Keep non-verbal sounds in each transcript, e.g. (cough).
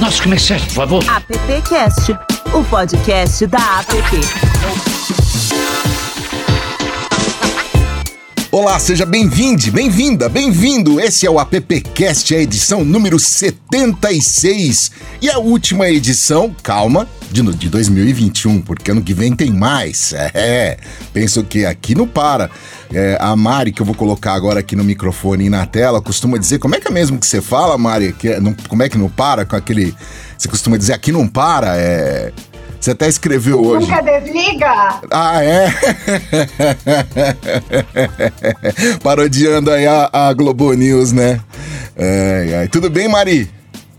Nossos comerciais, por favor. AppCast, o podcast da App. Olá, seja bem-vindo, bem-vinda, bem-vindo. Esse é o AppCast, a edição número 76 e a última edição, calma, de, de 2021, porque ano que vem tem mais. É, penso que aqui não para. É, a Mari, que eu vou colocar agora aqui no microfone e na tela, costuma dizer, como é que é mesmo que você fala, Mari? Que, não, como é que não para com aquele... Você costuma dizer, aqui não para, é... Você até escreveu hoje. Nunca desliga? Ah, é? (laughs) Parodiando aí a, a Globo News, né? É, é. Tudo bem, Mari?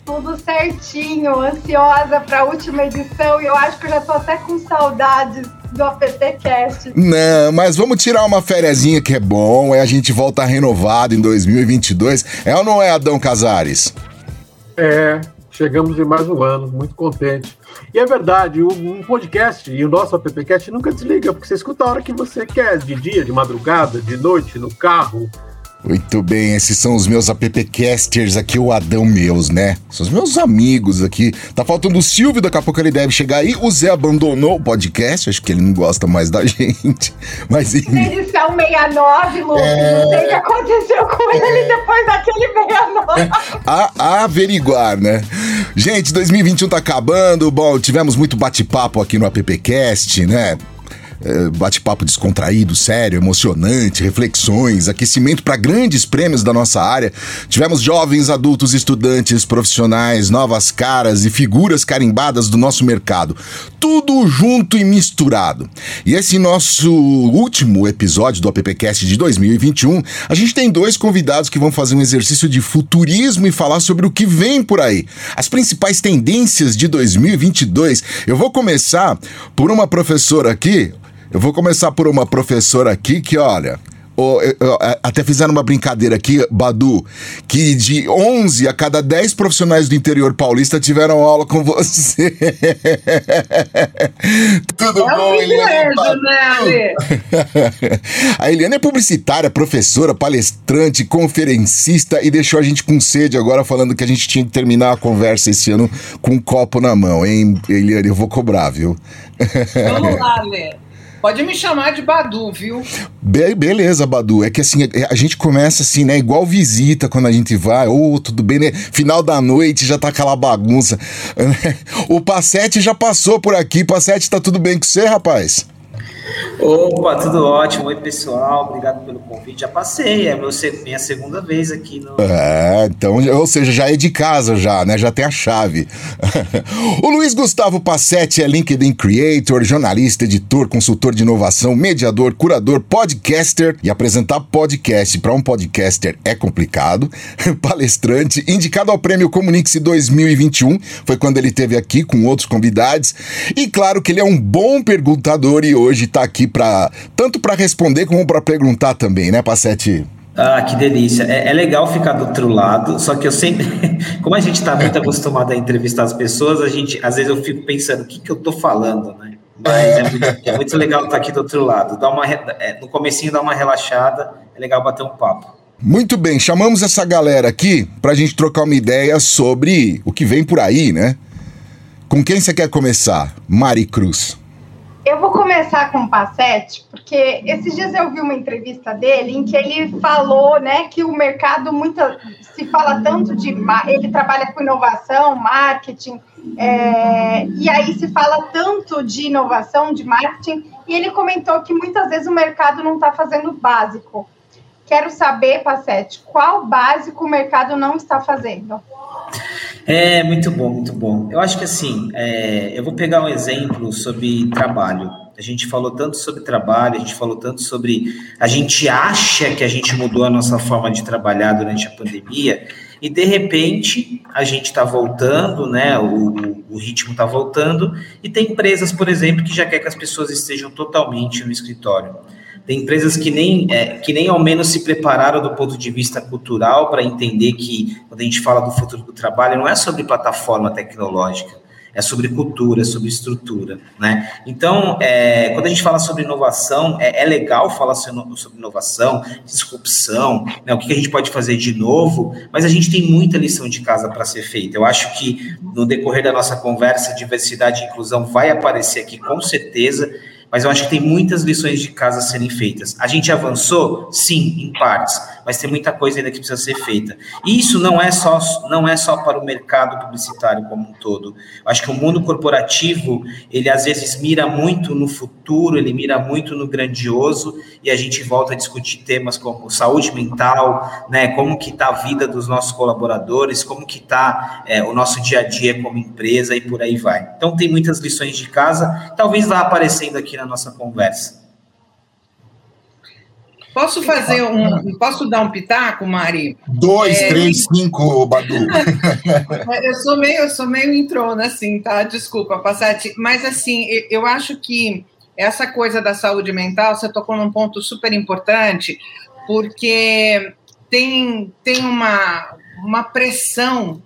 Tudo certinho, ansiosa para a última edição e eu acho que eu já tô até com saudades do AppCast. Não, mas vamos tirar uma fériazinha que é bom, aí a gente volta renovado em 2022. É ou não é, Adão Casares? É, chegamos em mais um ano, muito contente. E é verdade, um podcast e o nosso appcast nunca desliga, porque você escuta a hora que você quer, de dia, de madrugada, de noite, no carro, muito bem, esses são os meus appcasters aqui, o Adão meus, né? São os meus amigos aqui. Tá faltando o Silvio, daqui a pouco ele deve chegar aí. O Zé abandonou o podcast, acho que ele não gosta mais da (laughs) gente. Mas enfim. Edição 69, Lucas, é... não sei o que aconteceu com ele é... depois daquele 69. (laughs) a, a averiguar, né? Gente, 2021 tá acabando. Bom, tivemos muito bate-papo aqui no appcast, né? É, bate-papo descontraído, sério, emocionante, reflexões, aquecimento para grandes prêmios da nossa área. Tivemos jovens, adultos, estudantes, profissionais, novas caras e figuras carimbadas do nosso mercado. Tudo junto e misturado. E esse nosso último episódio do AppCast de 2021, a gente tem dois convidados que vão fazer um exercício de futurismo e falar sobre o que vem por aí. As principais tendências de 2022. Eu vou começar por uma professora aqui, eu vou começar por uma professora aqui que, olha, Oh, eu, eu, até fizeram uma brincadeira aqui, Badu, que de 11 a cada 10 profissionais do interior paulista tiveram aula com você. (laughs) Tudo é bom, Eliane? Né, (laughs) a Eliane é publicitária, professora, palestrante, conferencista e deixou a gente com sede agora falando que a gente tinha que terminar a conversa esse ano com um copo na mão, hein, Eliane? Eu vou cobrar, viu? Vamos lá, (laughs) Lê. Pode me chamar de Badu, viu? Be beleza, Badu. É que assim, é, a gente começa assim, né? Igual visita quando a gente vai. Ô, oh, tudo bem, né? Final da noite já tá aquela bagunça. (laughs) o Passete já passou por aqui. Passete, tá tudo bem com você, rapaz? Opa, tudo ótimo. Oi, pessoal. Obrigado pelo convite. Já passei, é meu, minha segunda vez aqui no. É, então, ou seja, já é de casa, já, né? Já tem a chave. (laughs) o Luiz Gustavo Passetti é LinkedIn Creator, jornalista, editor, consultor de inovação, mediador, curador, podcaster. E apresentar podcast para um podcaster é complicado. (laughs) Palestrante, indicado ao prêmio Comunique-se 2021. Foi quando ele esteve aqui com outros convidados. E claro que ele é um bom perguntador e hoje está aqui para tanto para responder como para perguntar também, né, Passete? Ah, que delícia. É, é, legal ficar do outro lado, só que eu sempre, (laughs) como a gente está muito acostumado a entrevistar as pessoas, a gente, às vezes eu fico pensando, o que, que eu estou falando, né? Mas é muito, é muito (laughs) legal estar aqui do outro lado. Dá uma, é, no comecinho dá uma relaxada, é legal bater um papo. Muito bem, chamamos essa galera aqui para a gente trocar uma ideia sobre o que vem por aí, né? Com quem você quer começar? Mari Cruz. Eu vou começar com o Passete, porque esses dias eu vi uma entrevista dele em que ele falou, né, que o mercado muita se fala tanto de ele trabalha com inovação, marketing, é, e aí se fala tanto de inovação, de marketing, e ele comentou que muitas vezes o mercado não está fazendo básico. Quero saber, Passete, qual básico o mercado não está fazendo? É, muito bom, muito bom. Eu acho que assim, é, eu vou pegar um exemplo sobre trabalho. A gente falou tanto sobre trabalho, a gente falou tanto sobre. A gente acha que a gente mudou a nossa forma de trabalhar durante a pandemia, e de repente a gente está voltando, né? O, o ritmo está voltando, e tem empresas, por exemplo, que já quer que as pessoas estejam totalmente no escritório. Tem empresas que nem, é, que nem ao menos se prepararam do ponto de vista cultural para entender que, quando a gente fala do futuro do trabalho, não é sobre plataforma tecnológica, é sobre cultura, é sobre estrutura, né? Então, é, quando a gente fala sobre inovação, é, é, legal falar sobre inovação, disrupção, né? o que a gente pode fazer de novo, mas a gente tem muita lição de casa para ser feita. Eu acho que no decorrer da nossa conversa, diversidade e inclusão vai aparecer aqui com certeza, mas eu acho que tem muitas lições de casa a serem feitas. A gente avançou? Sim, em partes, mas tem muita coisa ainda que precisa ser feita. E isso não é só, não é só para o mercado publicitário como um todo. Acho que o mundo corporativo, ele às vezes mira muito no futuro, ele mira muito no grandioso, e a gente volta a discutir temas como saúde mental, né, como que está a vida dos nossos colaboradores, como que está é, o nosso dia a dia como empresa e por aí vai. Então tem muitas lições de casa, talvez vá aparecendo aqui na nossa conversa. Posso fazer um. Posso dar um pitaco, Mari? Dois, é, três, cinco, Badu. (laughs) eu sou meio, eu sou meio entrona, assim, tá? Desculpa, Passati. Mas assim, eu acho que essa coisa da saúde mental, você tocou num ponto super importante, porque tem, tem uma, uma pressão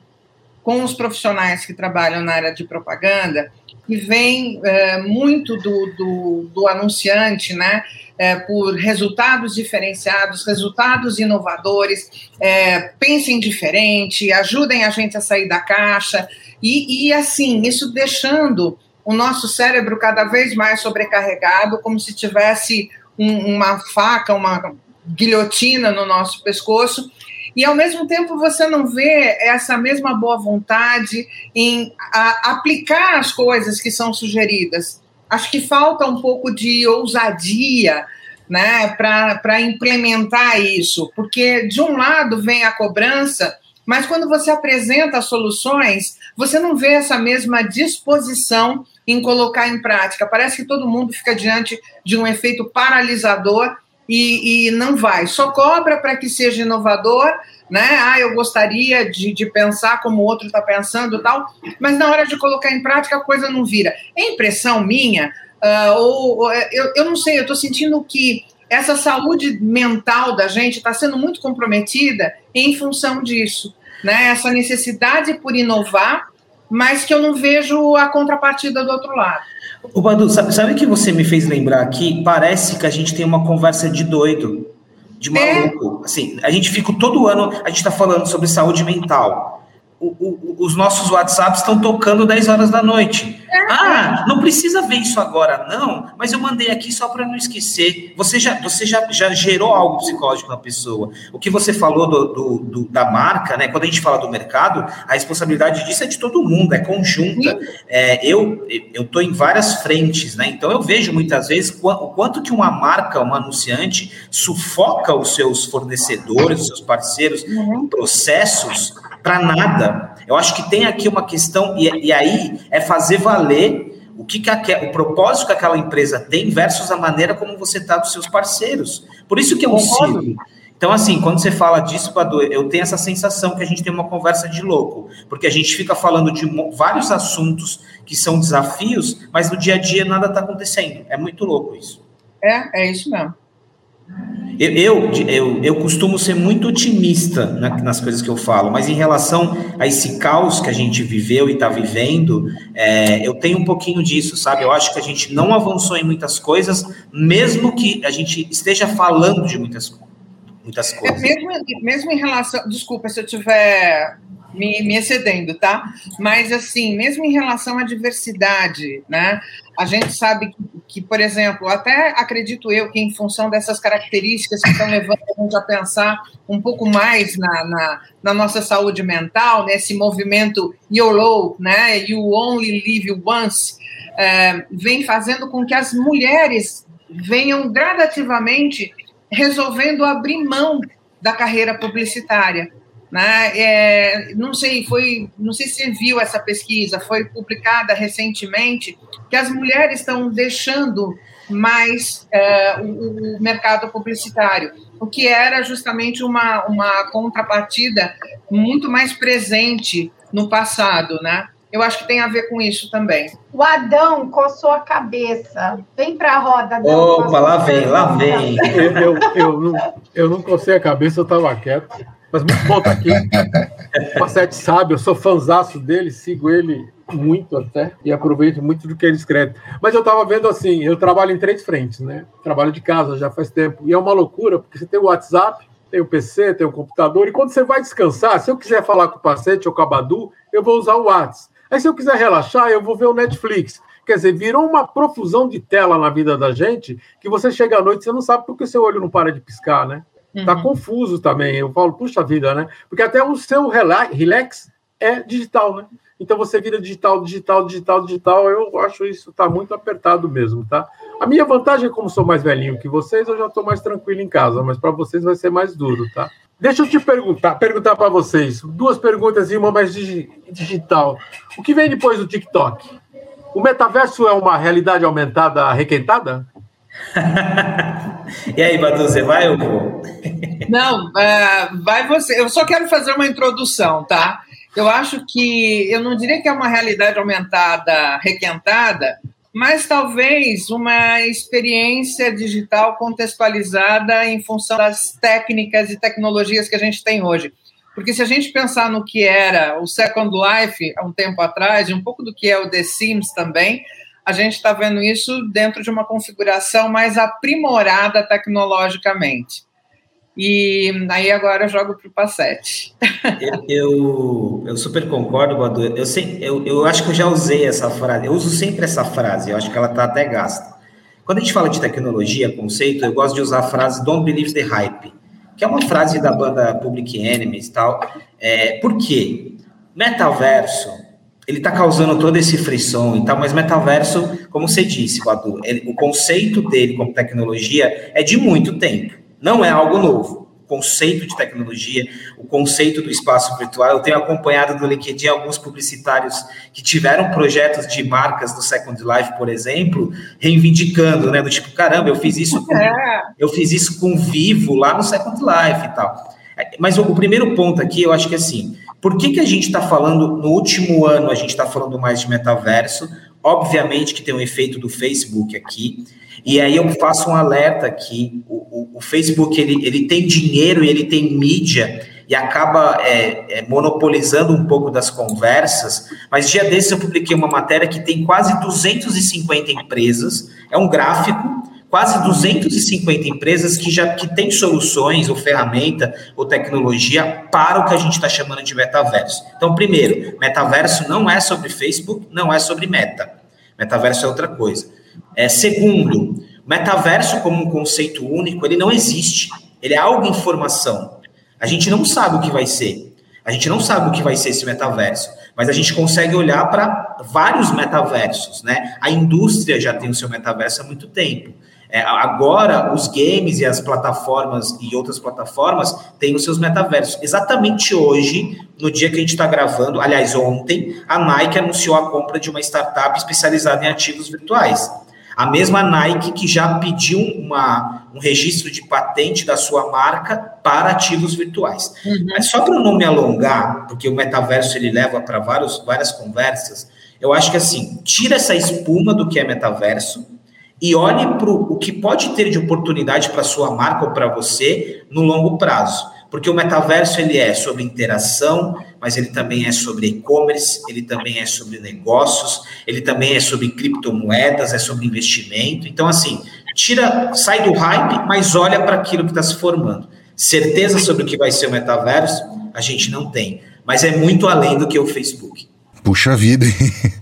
com os profissionais que trabalham na área de propaganda que vem é, muito do, do, do, anunciante, né? É, por resultados diferenciados, resultados inovadores, é, pensem diferente, ajudem a gente a sair da caixa, e, e assim, isso deixando o nosso cérebro cada vez mais sobrecarregado, como se tivesse um, uma faca, uma guilhotina no nosso pescoço, e ao mesmo tempo você não vê essa mesma boa vontade em a, aplicar as coisas que são sugeridas. Acho que falta um pouco de ousadia né, para implementar isso, porque de um lado vem a cobrança, mas quando você apresenta soluções, você não vê essa mesma disposição em colocar em prática. Parece que todo mundo fica diante de um efeito paralisador e, e não vai. Só cobra para que seja inovador, né? Ah, eu gostaria de, de pensar como o outro está pensando tal, mas na hora de colocar em prática a coisa não vira. É impressão minha, uh, ou eu, eu não sei, eu estou sentindo que essa saúde mental da gente está sendo muito comprometida em função disso, né? Essa necessidade por inovar, mas que eu não vejo a contrapartida do outro lado. O Badu, sabe, sabe que você me fez lembrar aqui? Parece que a gente tem uma conversa de doido, de maluco. É. Assim, a gente fica todo ano, a gente está falando sobre saúde mental o, o, os nossos WhatsApps estão tocando 10 horas da noite. Ah, não precisa ver isso agora, não, mas eu mandei aqui só para não esquecer. Você já, você já, já gerou algo psicológico na pessoa. O que você falou do, do, do, da marca, né? Quando a gente fala do mercado, a responsabilidade disso é de todo mundo, é conjunta. É, eu eu estou em várias frentes, né? Então eu vejo muitas vezes o quanto que uma marca, um anunciante, sufoca os seus fornecedores, os seus parceiros, uhum. processos para nada. Eu acho que tem aqui uma questão, e, e aí é fazer valer o que, que a, o propósito que aquela empresa tem versus a maneira como você está dos seus parceiros. Por isso que é um ciclo. Então, assim, quando você fala disso, Padu, eu tenho essa sensação que a gente tem uma conversa de louco, porque a gente fica falando de vários assuntos que são desafios, mas no dia a dia nada está acontecendo. É muito louco isso. É, é isso mesmo. Eu, eu, eu, eu, costumo ser muito otimista nas coisas que eu falo, mas em relação a esse caos que a gente viveu e está vivendo, é, eu tenho um pouquinho disso, sabe? Eu acho que a gente não avançou em muitas coisas, mesmo que a gente esteja falando de muitas, muitas é, coisas. É, mesmo, mesmo em relação. Desculpa se eu tiver me, me excedendo, tá? Mas, assim, mesmo em relação à diversidade, né? A gente sabe que, que, por exemplo, até acredito eu que em função dessas características que estão levando a gente a pensar um pouco mais na, na, na nossa saúde mental, nesse movimento YOLO, né? You Only Live Once, é, vem fazendo com que as mulheres venham gradativamente resolvendo abrir mão da carreira publicitária. Né? É, não sei, foi, não sei se você viu essa pesquisa, foi publicada recentemente, que as mulheres estão deixando mais é, o, o, mercado publicitário, o que era justamente uma, uma contrapartida muito mais presente no passado, né? Eu acho que tem a ver com isso também. O Adão coçou a cabeça. Vem para a roda, Adão. Opa, lá vem, lá vem. Eu, eu, eu, não, eu não cocei a cabeça, eu estava quieto. Mas muito bom estar tá aqui. O Passete sabe, eu sou fãzaço dele, sigo ele muito até, e aproveito muito do que ele escreve. Mas eu estava vendo assim, eu trabalho em três frentes, né? Trabalho de casa já faz tempo, e é uma loucura, porque você tem o WhatsApp, tem o PC, tem o computador, e quando você vai descansar, se eu quiser falar com o paciente ou com a Badu, eu vou usar o WhatsApp. Aí se eu quiser relaxar, eu vou ver o Netflix. Quer dizer, virou uma profusão de tela na vida da gente que você chega à noite e você não sabe porque o seu olho não para de piscar, né? Tá uhum. confuso também. Eu falo, puxa vida, né? Porque até o seu relax é digital, né? Então você vira digital, digital, digital, digital. Eu acho isso tá muito apertado mesmo, tá? A minha vantagem é como sou mais velhinho que vocês, eu já estou mais tranquilo em casa, mas para vocês vai ser mais duro, tá? Deixa eu te perguntar, perguntar para vocês, duas perguntas e uma mais digital. O que vem depois do TikTok? O metaverso é uma realidade aumentada requentada? (laughs) e aí, Badu, você vai ou vou? (laughs) Não, uh, vai você. Eu só quero fazer uma introdução, tá? Eu acho que, eu não diria que é uma realidade aumentada, requentada, mas talvez uma experiência digital contextualizada em função das técnicas e tecnologias que a gente tem hoje. Porque se a gente pensar no que era o Second Life há um tempo atrás, e um pouco do que é o The Sims também, a gente está vendo isso dentro de uma configuração mais aprimorada tecnologicamente. E aí agora eu jogo para o Passete. Eu, eu, super concordo, Badu. Eu, sei, eu, eu acho que eu já usei essa frase, eu uso sempre essa frase, eu acho que ela está até gasta. Quando a gente fala de tecnologia, conceito, eu gosto de usar a frase Don't believe the hype, que é uma frase da banda Public Enemies e tal. É, por quê? Metaverso, ele está causando todo esse frição e tal, mas metaverso, como você disse, Badu, ele, o conceito dele como tecnologia é de muito tempo. Não é algo novo. O conceito de tecnologia, o conceito do espaço virtual. Eu tenho acompanhado no LinkedIn alguns publicitários que tiveram projetos de marcas do Second Life, por exemplo, reivindicando, né? Do tipo, caramba, eu fiz isso com, é. eu fiz isso com Vivo lá no Second Life e tal. Mas o, o primeiro ponto aqui, eu acho que é assim, por que, que a gente está falando, no último ano, a gente está falando mais de metaverso? Obviamente que tem um efeito do Facebook aqui. E aí eu faço um alerta aqui: o, o, o Facebook ele, ele tem dinheiro e ele tem mídia e acaba é, é, monopolizando um pouco das conversas. Mas dia desses eu publiquei uma matéria que tem quase 250 empresas, é um gráfico, quase 250 empresas que já que têm soluções ou ferramenta ou tecnologia para o que a gente está chamando de metaverso. Então, primeiro, metaverso não é sobre Facebook, não é sobre meta. Metaverso é outra coisa. É, segundo, metaverso como um conceito único, ele não existe. Ele é algo em formação. A gente não sabe o que vai ser. A gente não sabe o que vai ser esse metaverso, mas a gente consegue olhar para vários metaversos, né? A indústria já tem o seu metaverso há muito tempo. É, agora, os games e as plataformas e outras plataformas têm os seus metaversos. Exatamente hoje, no dia que a gente está gravando, aliás, ontem, a Nike anunciou a compra de uma startup especializada em ativos virtuais. A mesma Nike que já pediu uma, um registro de patente da sua marca para ativos virtuais. Uhum. Mas só para não me alongar, porque o metaverso ele leva para várias conversas, eu acho que assim, tira essa espuma do que é metaverso e olhe para o que pode ter de oportunidade para sua marca ou para você no longo prazo. Porque o metaverso ele é sobre interação, mas ele também é sobre e-commerce, ele também é sobre negócios, ele também é sobre criptomoedas, é sobre investimento. Então, assim, tira, sai do hype, mas olha para aquilo que está se formando. Certeza sobre o que vai ser o metaverso, a gente não tem. Mas é muito além do que o Facebook. Puxa vida.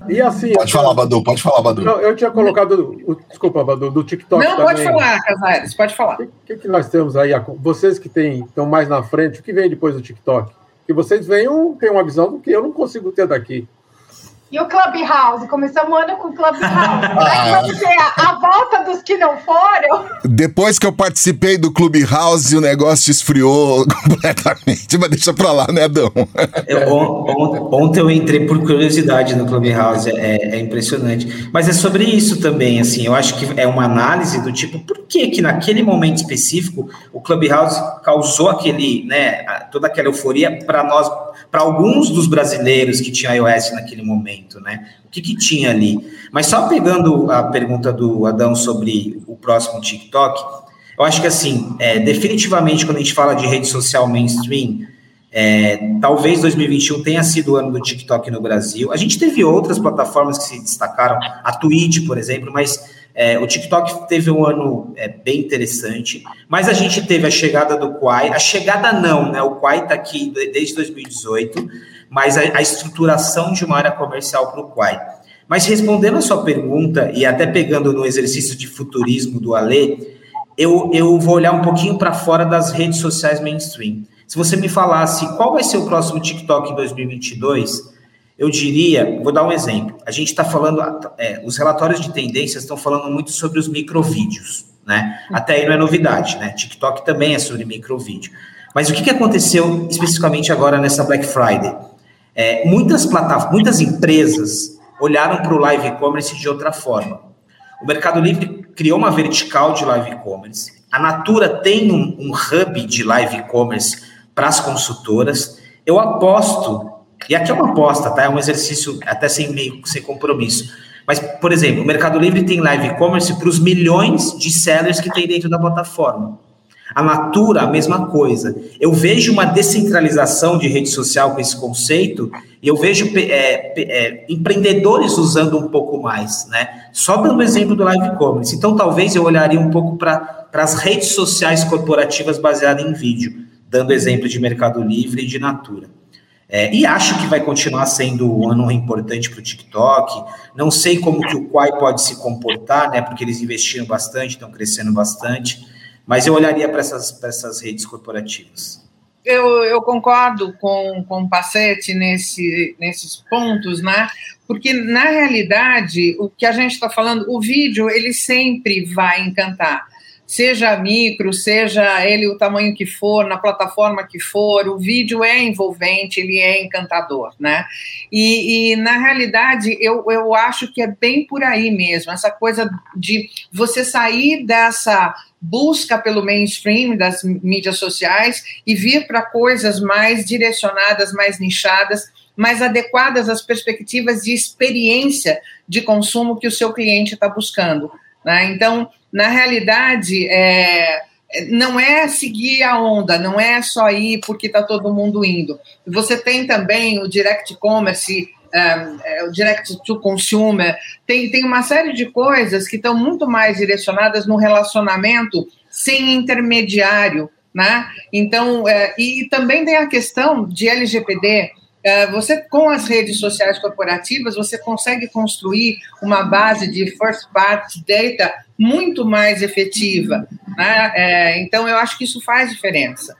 E assim, pode falar, Badu, pode falar, Badu. Não, eu tinha colocado, o, desculpa, Badu, do TikTok. Não, também. pode falar, Casares, pode falar. O que, que, nós temos aí? Vocês que tem, estão mais na frente, o que vem depois do TikTok? Que vocês venham, têm uma visão do que eu não consigo ter daqui. E o Clubhouse? Começamos o ano com o Clubhouse. (laughs) Ah. a, a volta dos que não foram. Depois que eu participei do Clubhouse, o negócio esfriou (laughs) completamente. Mas deixa pra lá, né, Adão? Eu, on, ontem eu entrei por curiosidade no Clubhouse. É, é, impressionante. Mas é sobre isso também, assim. Eu acho que é uma análise do tipo, por que que naquele momento específico o Clubhouse causou aquele, né, toda aquela euforia para nós para alguns dos brasileiros que tinham iOS naquele momento, né? O que, que tinha ali? Mas só pegando a pergunta do Adão sobre o próximo TikTok, eu acho que assim, é, definitivamente quando a gente fala de rede social mainstream, É, talvez 2021 tenha sido o ano do TikTok no Brasil. A gente teve outras plataformas que se destacaram, a Twitch, por exemplo, mas é, o TikTok teve um ano é, bem interessante. Mas a gente teve a chegada do Quai, a chegada não, né? O Quai está aqui desde 2018, mas a, a estruturação de uma área comercial para o Quai. Mas respondendo a sua pergunta, e até pegando no exercício de futurismo do Ale, eu, eu vou olhar um pouquinho para fora das redes sociais mainstream. Se você me falasse qual vai ser o próximo TikTok em 2022, eu diria, vou dar um exemplo. A gente está falando, é, os relatórios de tendências estão falando muito sobre os microvídeos, né? Até aí não é novidade, né? TikTok também é sobre microvídeo. Mas o que, que aconteceu especificamente agora nessa Black Friday? É, muitas plataformas, muitas empresas olharam para o live e-commerce de outra forma. O Mercado Livre criou uma vertical de live e-commerce. A Natura tem um, um hub de live e-commerce para as consultoras. Eu aposto, e aqui é uma aposta, tá? É um exercício até sem meio, sem compromisso. Mas, por exemplo, o Mercado Livre tem live e-commerce para os milhões de sellers que tem dentro da plataforma. A Natura, a mesma coisa. Eu vejo uma descentralização de rede social com esse conceito e eu vejo é, é, empreendedores usando um pouco mais, né? Só dando exemplo do live commerce. Então, talvez eu olharia um pouco para as redes sociais corporativas baseadas em vídeo, dando exemplo de Mercado Livre e de Natura. É, e acho que vai continuar sendo um ano importante para o TikTok. Não sei como que o Quai pode se comportar, né? Porque eles investiram bastante, estão crescendo bastante. Mas eu olharia para essas, essas redes corporativas. Eu, eu, concordo com, com o Passetti nesse, nesses pontos, né? Porque, na realidade, o que a gente está falando, o vídeo, ele sempre vai encantar seja micro, seja ele o tamanho que for, na plataforma que for, o vídeo é envolvente, ele é encantador, né? E, e, na realidade eu, eu acho que é bem por aí mesmo, essa coisa de você sair dessa busca pelo mainstream das mídias sociais e vir para coisas mais direcionadas, mais nichadas, mais adequadas às perspectivas de experiência de consumo que o seu cliente está buscando. Né? Então, na realidade, é, não é seguir a onda, não é só ir porque está todo mundo indo. Você tem também o direct commerce, um, é, o direct to consumer, tem, tem uma série de coisas que estão muito mais direcionadas no relacionamento sem intermediário, né? Então, é, e também tem a questão de LGPD, é, você com as redes sociais corporativas você consegue construir uma base de first party data muito mais efetiva, né? É, então eu acho que isso faz diferença.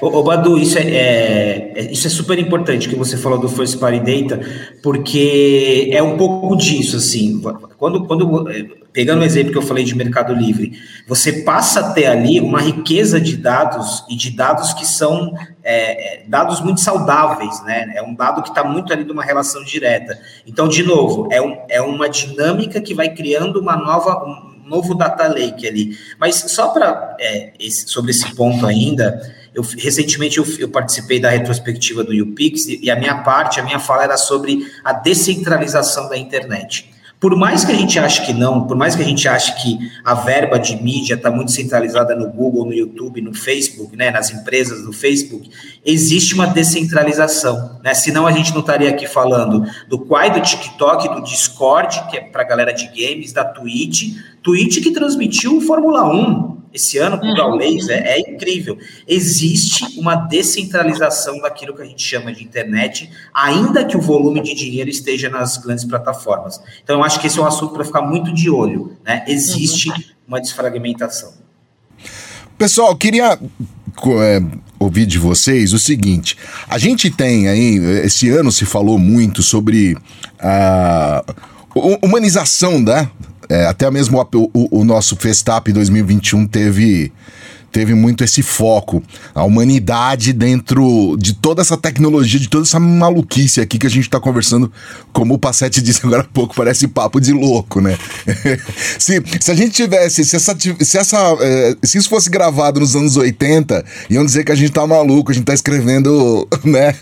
Ô, Badu, isso é, é, é, isso é super importante que você falou do First Party Data, porque é um pouco disso, assim, quando, quando pegando o exemplo que eu falei de Mercado Livre, você passa a ter ali uma riqueza de dados e de dados que são é, é dados muito saudáveis, né? É um dado que está muito ali numa relação direta. Então, de novo, é, um, é uma dinâmica que vai criando uma nova, um novo data lake ali. Mas só para é, sobre esse ponto ainda, eu, recentemente eu, eu, participei da retrospectiva do UPix e, e a minha parte, a minha fala era sobre a descentralização da internet. Por mais que a gente ache que não, por mais que a gente ache que a verba de mídia está muito centralizada no Google, no YouTube, no Facebook, né, nas empresas do Facebook, existe uma descentralização. Né? Senão a gente não estaria aqui falando do Quai, do TikTok, do Discord, que é para a galera de games, da Twitch, Twitch que transmitiu o Fórmula 1 esse ano com o uhum. Gaules é, é, incrível. Existe uma descentralização daquilo que a gente chama de internet, ainda que o volume de dinheiro esteja nas grandes plataformas. Então, eu acho que esse é um assunto para ficar muito de olho. Né? Existe uhum. uma desfragmentação. Pessoal, queria é, ouvir de vocês o seguinte: a gente tem aí, esse ano se falou muito sobre a humanização da, é, até mesmo o, o, o nosso Festap 2021 teve teve muito esse foco, a humanidade dentro de toda essa tecnologia, de toda essa maluquice aqui que a gente está conversando, como o Passetti (laughs) disse agora há pouco, parece papo de louco, né? (laughs) se, se a gente tivesse, se, essa, se, essa, é, se isso fosse gravado nos anos 80, iam dizer que a gente tá maluco, a gente tá escrevendo, (laughs) né?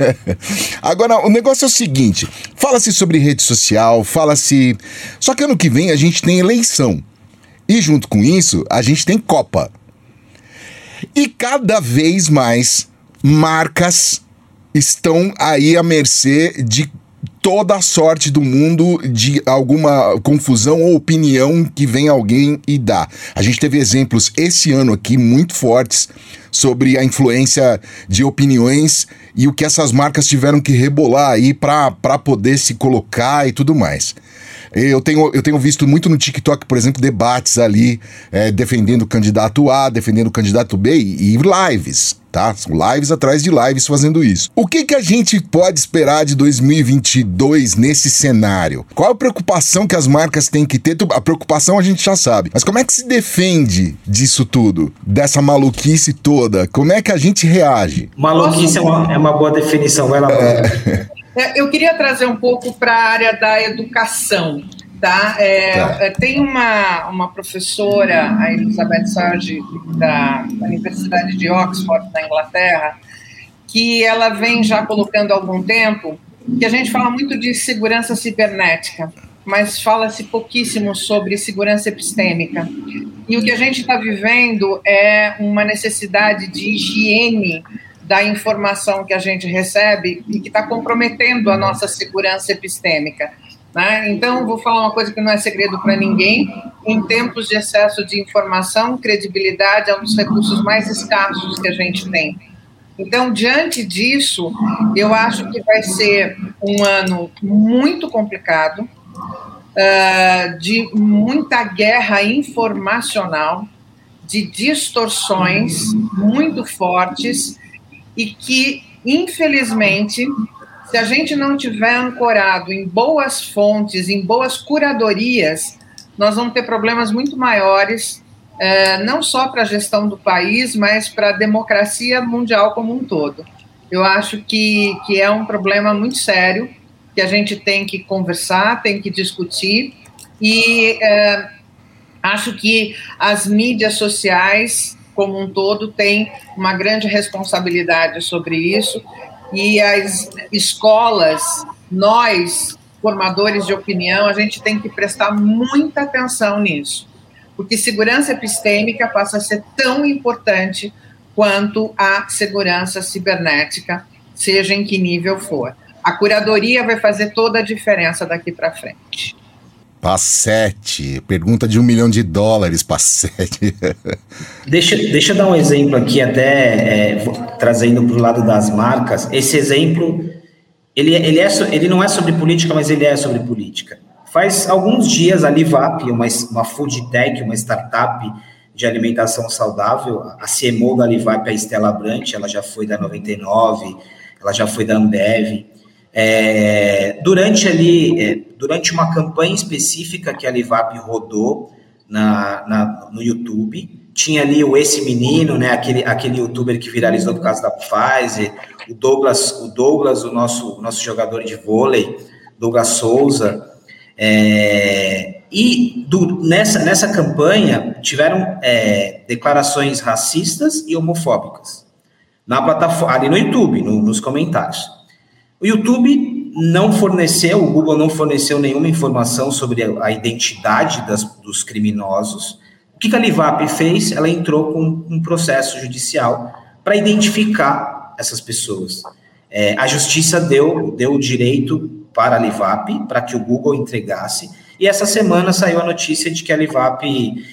Agora, o negócio é o seguinte, fala-se sobre rede social, fala-se... Só que ano que vem a gente tem eleição. E junto com isso, a gente tem Copa. E cada vez mais marcas estão aí à mercê de toda a sorte do mundo de alguma confusão ou opinião que vem alguém e dá. A gente teve exemplos esse ano aqui muito fortes sobre a influência de opiniões e o que essas marcas tiveram que rebolar aí para poder se colocar e tudo mais. Eu tenho, eu tenho visto muito no TikTok, por exemplo, debates ali é, defendendo o candidato A, defendendo o candidato B e, e lives tá? São lives atrás de lives fazendo isso. O que, que a gente pode esperar de 2022 nesse cenário? Qual a preocupação que as marcas têm que ter? A preocupação a gente já sabe. Mas como é que se defende disso tudo? Dessa maluquice toda? Como é que a gente reage? Maluquice é uma, é uma boa definição, vai lá. É... (laughs) Eu queria trazer um pouco para a área da educação. Tá? É, tá. É, tem uma, uma professora, a Elizabeth Sarge, da, da Universidade de Oxford, da Inglaterra, que ela vem já colocando há algum tempo que a gente fala muito de segurança cibernética, mas fala-se pouquíssimo sobre segurança epistêmica. E o que a gente está vivendo é uma necessidade de higiene da informação que a gente recebe e que está comprometendo a nossa segurança epistêmica. Né? Então, vou falar uma coisa que não é segredo para ninguém: em tempos de excesso de informação, credibilidade é um dos recursos mais escassos que a gente tem. Então, diante disso, eu acho que vai ser um ano muito complicado, uh, de muita guerra informacional, de distorções muito fortes e que, infelizmente, se a gente não tiver ancorado em boas fontes, em boas curadorias, nós vamos ter problemas muito maiores, é, não só para a gestão do país, mas para a democracia mundial como um todo. Eu acho que, que é um problema muito sério, que a gente tem que conversar, tem que discutir, e é, acho que as mídias sociais, como um todo, têm uma grande responsabilidade sobre isso e as escolas, nós, formadores de opinião, a gente tem que prestar muita atenção nisso, porque segurança epistêmica passa a ser tão importante quanto a segurança cibernética, seja em que nível for. A curadoria vai fazer toda a diferença daqui para frente. Passete, pergunta de um milhão de dólares, Passete. (laughs) deixa, deixa eu dar um exemplo aqui, até é, trazendo para o lado das marcas. Esse exemplo, ele, ele, é, ele não é sobre política, mas ele é sobre política. Faz alguns dias a Livap, uma, uma food tech, uma startup de alimentação saudável, a CMO da Livap, a Estela Brant, ela já foi da 99, ela já foi da Ambev, é, durante ali, é, durante uma campanha específica que a Livap rodou na, na, no YouTube, tinha ali o Esse Menino, né, aquele, aquele youtuber que viralizou por causa da Pfizer, o Douglas, o Douglas, o nosso, nosso jogador de vôlei, Douglas Souza, é, e do, nessa, nessa campanha tiveram é, declarações racistas e homofóbicas na plataforma, ali no YouTube, no, nos comentários. O YouTube não forneceu, o Google não forneceu nenhuma informação sobre a identidade das, dos criminosos. O que a Livap fez? Ela entrou com um processo judicial para identificar essas pessoas. É, a justiça deu, deu o direito para a Livap, para que o Google entregasse, e essa semana saiu a notícia de que a Livap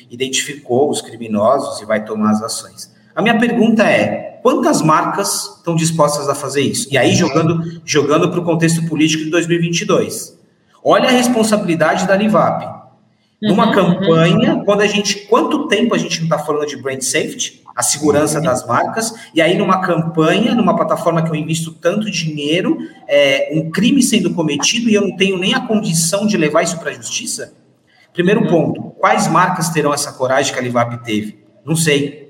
identificou os criminosos e vai tomar as ações. A minha pergunta é: quantas marcas estão dispostas a fazer isso? E aí, jogando, jogando para o contexto político de 2022. Olha a responsabilidade da Livap. Numa uhum, campanha, uhum. quando a gente. Quanto tempo a gente não está falando de brand safety, a segurança uhum. das marcas, e aí numa campanha, numa plataforma que eu invisto tanto dinheiro, é, um crime sendo cometido e eu não tenho nem a condição de levar isso para a justiça? Primeiro uhum. ponto, quais marcas terão essa coragem que a Livap teve? Não sei.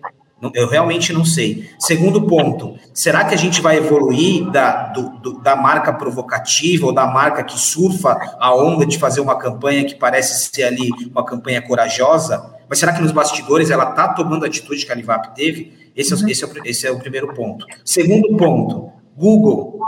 Eu realmente não sei. Segundo ponto, será que a gente vai evoluir da, do, do, da marca provocativa ou da marca que surfa a onda de fazer uma campanha que parece ser ali uma campanha corajosa? Mas será que nos bastidores ela está tomando a atitude que a Livap teve? Esse é, esse, é o, esse é o primeiro ponto. Segundo ponto, Google,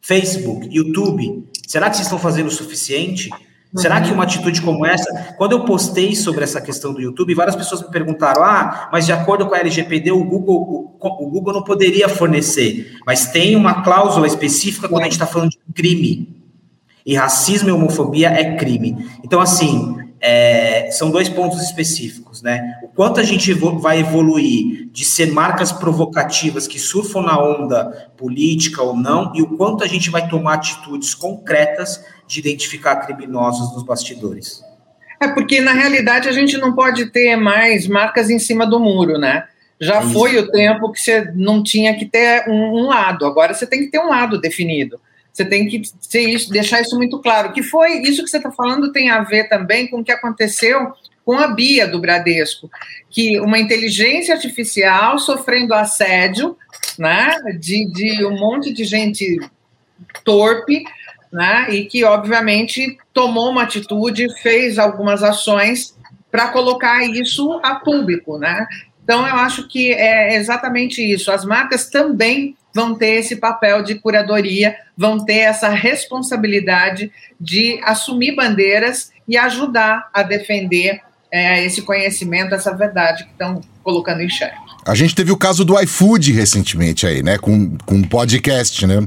Facebook, YouTube, será que vocês estão fazendo o suficiente? Será que uma atitude como essa, quando eu postei sobre essa questão do YouTube, várias pessoas me perguntaram: ah, mas de acordo com a LGPD, o Google, o, o Google não poderia fornecer. Mas tem uma cláusula específica quando a gente está falando de crime. E racismo e homofobia é crime. Então, assim, é, são dois pontos específicos, né? O quanto a gente vai evoluir de ser marcas provocativas que surfam na onda política ou não, e o quanto a gente vai tomar atitudes concretas de identificar criminosos nos bastidores. É porque, na realidade, a gente não pode ter mais marcas em cima do muro, né? Já é foi o tempo que você não tinha que ter um, um lado, agora você tem que ter um lado definido. Você tem que isso, deixar isso muito claro. Que foi isso que você está falando tem a ver também com o que aconteceu com a Bia do Bradesco, que uma inteligência artificial sofrendo assédio, né, de, de um monte de gente torpe, né, e que obviamente tomou uma atitude, fez algumas ações para colocar isso a público, né? Então eu acho que é exatamente isso. As marcas também vão ter esse papel de curadoria, vão ter essa responsabilidade de assumir bandeiras e ajudar a defender é, esse conhecimento, essa verdade que estão colocando em xeque. A gente teve o caso do iFood recentemente aí, né? Com, com um podcast, né?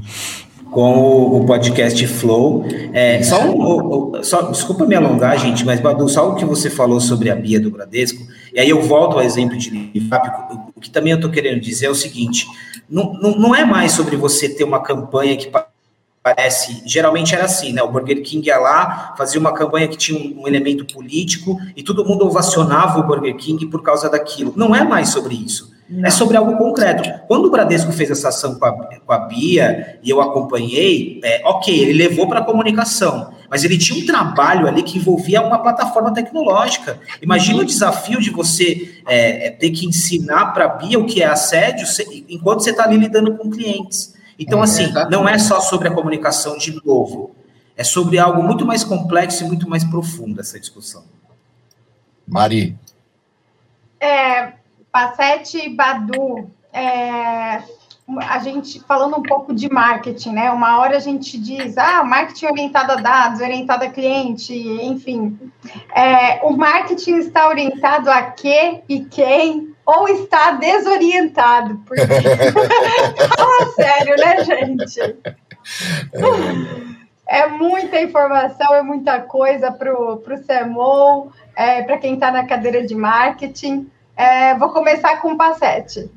Com o, o, podcast Flow. É, só, um, só, desculpa me alongar, gente, mas Badu, só o que você falou sobre a Bia do Bradesco, e aí eu volto ao exemplo de Livap, o que também eu estou querendo dizer é o seguinte: não, não, não é mais sobre você ter uma campanha que parece, geralmente era assim, né? O Burger King ia lá, fazia uma campanha que tinha um, um, elemento político e todo mundo ovacionava o Burger King por causa daquilo. Não é mais sobre isso. Não. É sobre algo concreto. Quando o Bradesco fez essa ação com a, com a Bia e eu acompanhei, é, ok, ele levou para a comunicação, mas ele tinha um trabalho ali que envolvia uma plataforma tecnológica. Imagina uhum. o desafio de você é, é ter que ensinar para a Bia o que é assédio enquanto você está ali lidando com clientes. Então, é, assim, não é só sobre a comunicação de novo, é sobre algo muito mais complexo e muito mais profundo essa discussão. Mari. É, Passete Badu, é, a gente falando um pouco de marketing, né? Uma hora a gente diz, ah, marketing orientado a dados, orientado a cliente, enfim. É, o marketing está orientado a quê e quem? Ou está desorientado? Porque... (laughs) Fala sério, né, gente? É muita informação, é muita coisa para o CMO, é, para quem está na cadeira de marketing. É, vou começar com o Passete.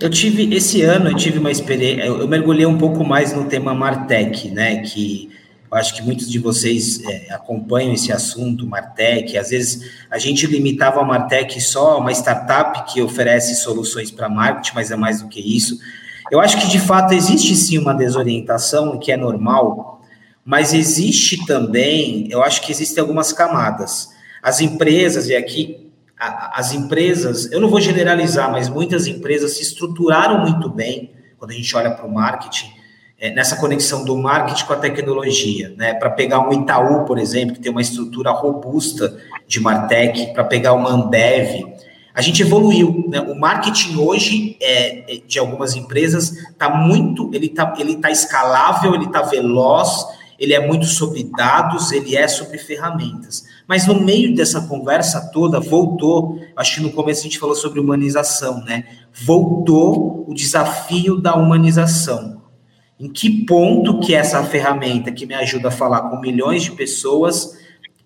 Eu tive, esse ano, eu tive uma experiência, eu, mergulhei um pouco mais no tema Martech, né, que eu acho que muitos de vocês é, acompanham esse assunto, Martech, às vezes a gente limitava a Martech só a uma startup que oferece soluções para marketing, mas é mais do que isso. Eu acho que, de fato, existe sim uma desorientação, que é normal, mas existe também, eu acho que existem algumas camadas. As empresas, e aqui as empresas, eu não vou generalizar, mas muitas empresas se estruturaram muito bem quando a gente olha para o marketing, é, nessa conexão do marketing com a tecnologia, né? Para pegar um Itaú, por exemplo, que tem uma estrutura robusta de Martech, para pegar uma Ambev, a gente evoluiu. Né? O marketing hoje é, é de algumas empresas está muito, ele está ele tá escalável, ele está veloz, ele é muito sobre dados, ele é sobre ferramentas. Mas no meio dessa conversa toda, voltou, acho que no começo a gente falou sobre humanização, né? Voltou o desafio da humanização. Em que ponto que essa ferramenta que me ajuda a falar com milhões de pessoas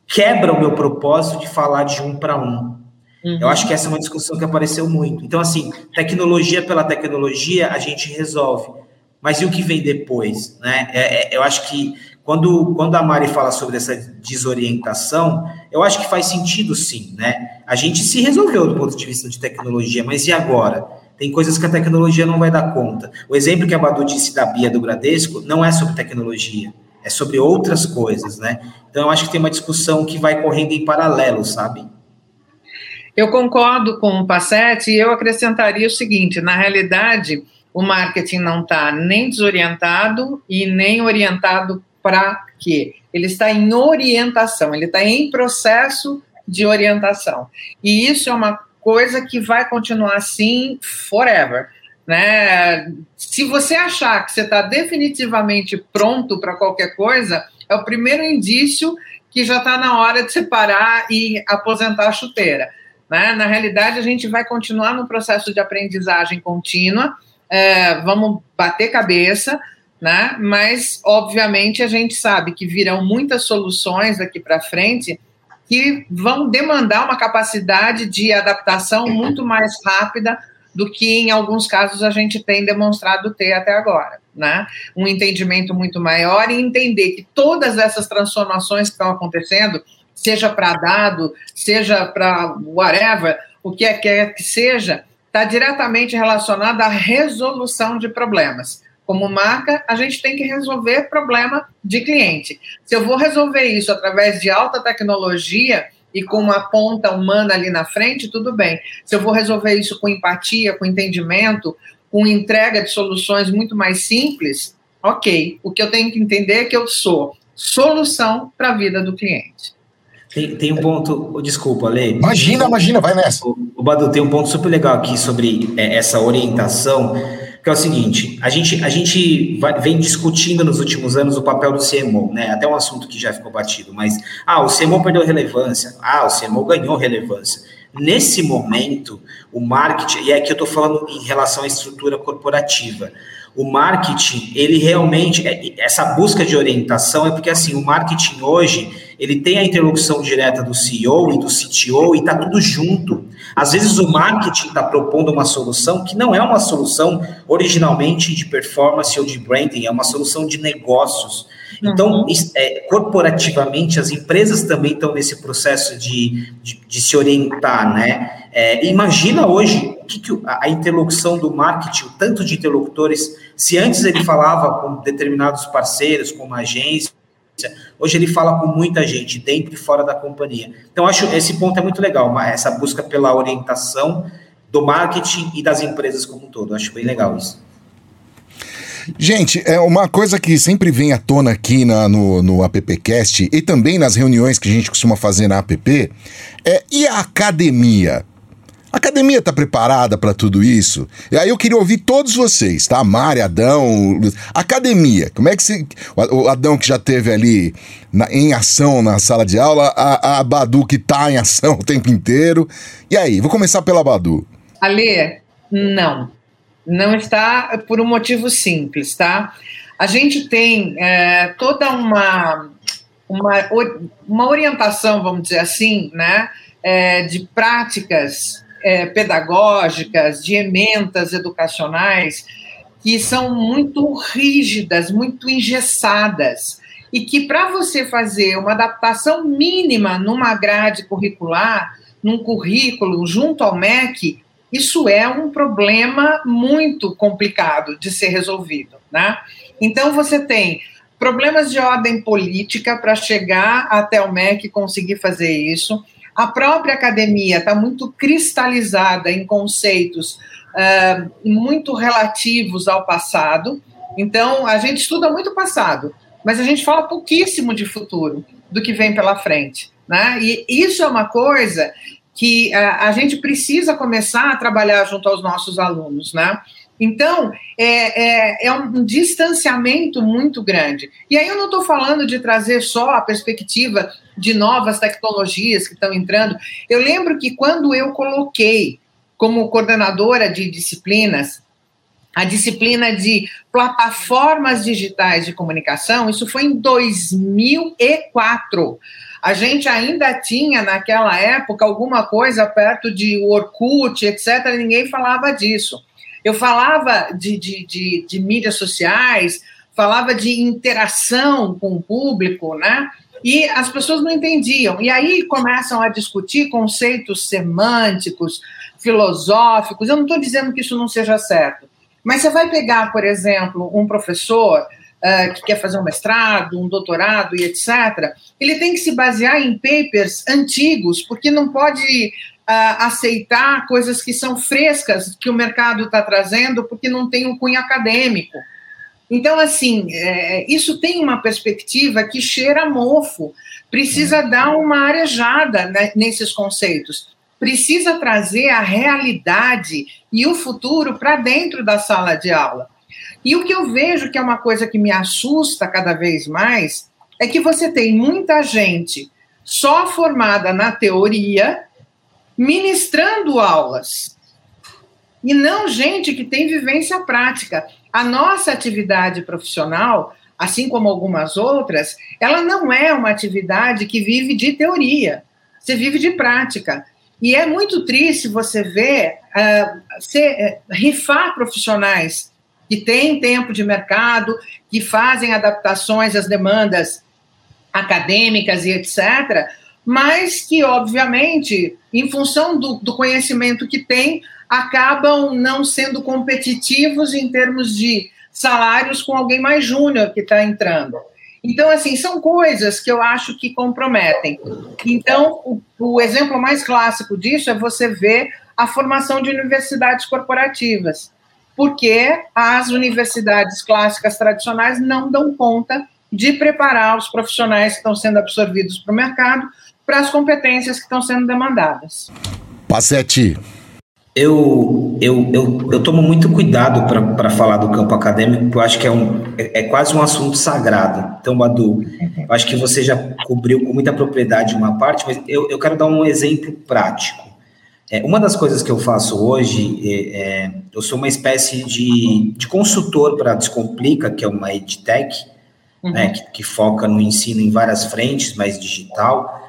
quebra o meu propósito de falar de um para um? Uhum. Eu acho que essa é uma discussão que apareceu muito. Então, assim, tecnologia pela tecnologia a gente resolve. Mas e o que vem depois? Né? É, é, eu acho que quando, quando a Mari fala sobre essa desorientação, eu acho que faz sentido sim, né? A gente se resolveu do ponto de vista de tecnologia, mas e agora? Tem coisas que a tecnologia não vai dar conta. O exemplo que a Badu disse da Bia do Bradesco não é sobre tecnologia, é sobre outras coisas, né? Então eu acho que tem uma discussão que vai correndo em paralelo, sabe? Eu concordo com o Passetti e eu acrescentaria o seguinte: na realidade, o marketing não está nem desorientado e nem orientado para quê? Ele está em orientação, ele está em processo de orientação. E isso é uma coisa que vai continuar assim forever. Né? Se você achar que você está definitivamente pronto para qualquer coisa, é o primeiro indício que já está na hora de separar e aposentar a chuteira. Né? Na realidade, a gente vai continuar no processo de aprendizagem contínua, é, vamos bater cabeça, né? mas, obviamente, a gente sabe que virão muitas soluções daqui para frente que vão demandar uma capacidade de adaptação muito mais rápida do que em alguns casos a gente tem demonstrado ter até agora, né? Um entendimento muito maior e entender que todas essas transformações que estão acontecendo, seja para dado, seja para whatever, o que é quer que seja, está diretamente relacionado à resolução de problemas. Como marca, a gente tem que resolver problema de cliente. Se eu vou resolver isso através de alta tecnologia, e com uma ponta humana ali na frente, tudo bem. Se eu vou resolver isso com empatia, com entendimento, com entrega de soluções muito mais simples, ok. O que eu tenho que entender é que eu sou solução para a vida do cliente. Tem, tem um ponto, desculpa, Ale. Imagina, imagina, vai nessa. O, o Badu tem um ponto super legal aqui sobre é, essa orientação que é o seguinte, a gente, a gente vai, vem discutindo nos últimos anos o papel do CMO, né? Até um assunto que já ficou batido, mas ah, o CMO perdeu relevância, ah, o CMO ganhou relevância. Nesse momento, o marketing, e é que eu estou falando em relação à estrutura corporativa, o marketing, ele realmente, é, essa busca de orientação é porque assim, o marketing hoje, ele tem a interlocução direta do CEO e do CTO e está tudo junto. Às vezes o marketing está propondo uma solução que não é uma solução originalmente de performance ou de branding, é uma solução de negócios. Então, uhum. é, corporativamente, as empresas também estão nesse processo de, de, de se orientar, né? É, imagina hoje o que, que a interlocução do marketing, o tanto de interlocutores, se antes ele falava com determinados parceiros, com uma agência, Hoje ele fala com muita gente, dentro e fora da companhia. Então, acho esse ponto é muito legal, essa busca pela orientação do marketing e das empresas como um todo. Acho bem legal isso. Gente, é uma coisa que sempre vem à tona aqui na, no, no AppCast e também nas reuniões que a gente costuma fazer na app é e a academia? A academia está preparada para tudo isso? E aí eu queria ouvir todos vocês, tá? Mari, Adão, academia. Como é que se. O Adão que já teve ali na, em ação na sala de aula, a, a Badu que está em ação (laughs) o tempo inteiro. E aí, vou começar pela Badu. Alê, não. Não está por um motivo simples, tá? A gente tem é, toda uma, uma, uma orientação, vamos dizer assim, né? É, de práticas é, pedagógicas, de ementas educacionais, que são muito rígidas, muito engessadas, e que para você fazer uma adaptação mínima numa grade curricular, num currículo junto ao MEC, isso é um problema muito complicado de ser resolvido, né? Então você tem problemas de ordem política para chegar até o MEC e conseguir fazer isso a própria academia está muito cristalizada em conceitos uh, muito relativos ao passado. Então, a gente estuda muito passado, mas a gente fala pouquíssimo de futuro, do que vem pela frente. Né? E isso é uma coisa que uh, a gente precisa começar a trabalhar junto aos nossos alunos. Né? Então, é, é, é, um distanciamento muito grande. E aí eu não estou falando de trazer só a perspectiva de novas tecnologias que estão entrando. Eu lembro que quando eu coloquei como coordenadora de disciplinas a disciplina de plataformas digitais de comunicação, isso foi em 2004. A gente ainda tinha, naquela época, alguma coisa perto de Orkut, etc., ninguém falava disso. Eu falava de, de, de, de mídias sociais, falava de interação com o público, né? E as pessoas não entendiam. E aí começam a discutir conceitos semânticos, filosóficos. Eu não estou dizendo que isso não seja certo. Mas você vai pegar, por exemplo, um professor uh, que quer fazer um mestrado, um doutorado e etc., ele tem que se basear em papers antigos, porque não pode aceitar coisas que são frescas que o mercado está trazendo, porque não tem um cunho acadêmico. Então, assim, é, isso tem uma perspectiva que cheira mofo, precisa dar uma arejada né, nesses conceitos, precisa trazer a realidade e o futuro para dentro da sala de aula. E o que eu vejo que é uma coisa que me assusta cada vez mais é que você tem muita gente só formada na teoria, ministrando aulas, e não gente que tem vivência prática. A nossa atividade profissional, assim como algumas outras, ela não é uma atividade que vive de teoria, você vive de prática. E é muito triste você ver uh, uh, rifar profissionais que têm tempo de mercado, que fazem adaptações às demandas acadêmicas e etc., mas que, obviamente, em função do, do conhecimento que têm, acabam não sendo competitivos em termos de salários com alguém mais júnior que está entrando. Então, assim, são coisas que eu acho que comprometem. Então, o, o, exemplo mais clássico disso é você ver a formação de universidades corporativas, porque as universidades clássicas tradicionais não dão conta de preparar os profissionais que estão sendo absorvidos para o mercado para as competências que estão sendo demandadas. Passetti. Eu, eu, eu, eu tomo muito cuidado para falar do campo acadêmico, porque eu acho que é, um, é, é, quase um assunto sagrado. Então, Badu, eu acho que você já cobriu com muita propriedade uma parte, mas eu, eu quero dar um exemplo prático. É, uma das coisas que eu faço hoje, é, é eu sou uma espécie de, de consultor para a Descomplica, que é uma edtech, uhum. né, que, que, foca no ensino em várias frentes, mais digital,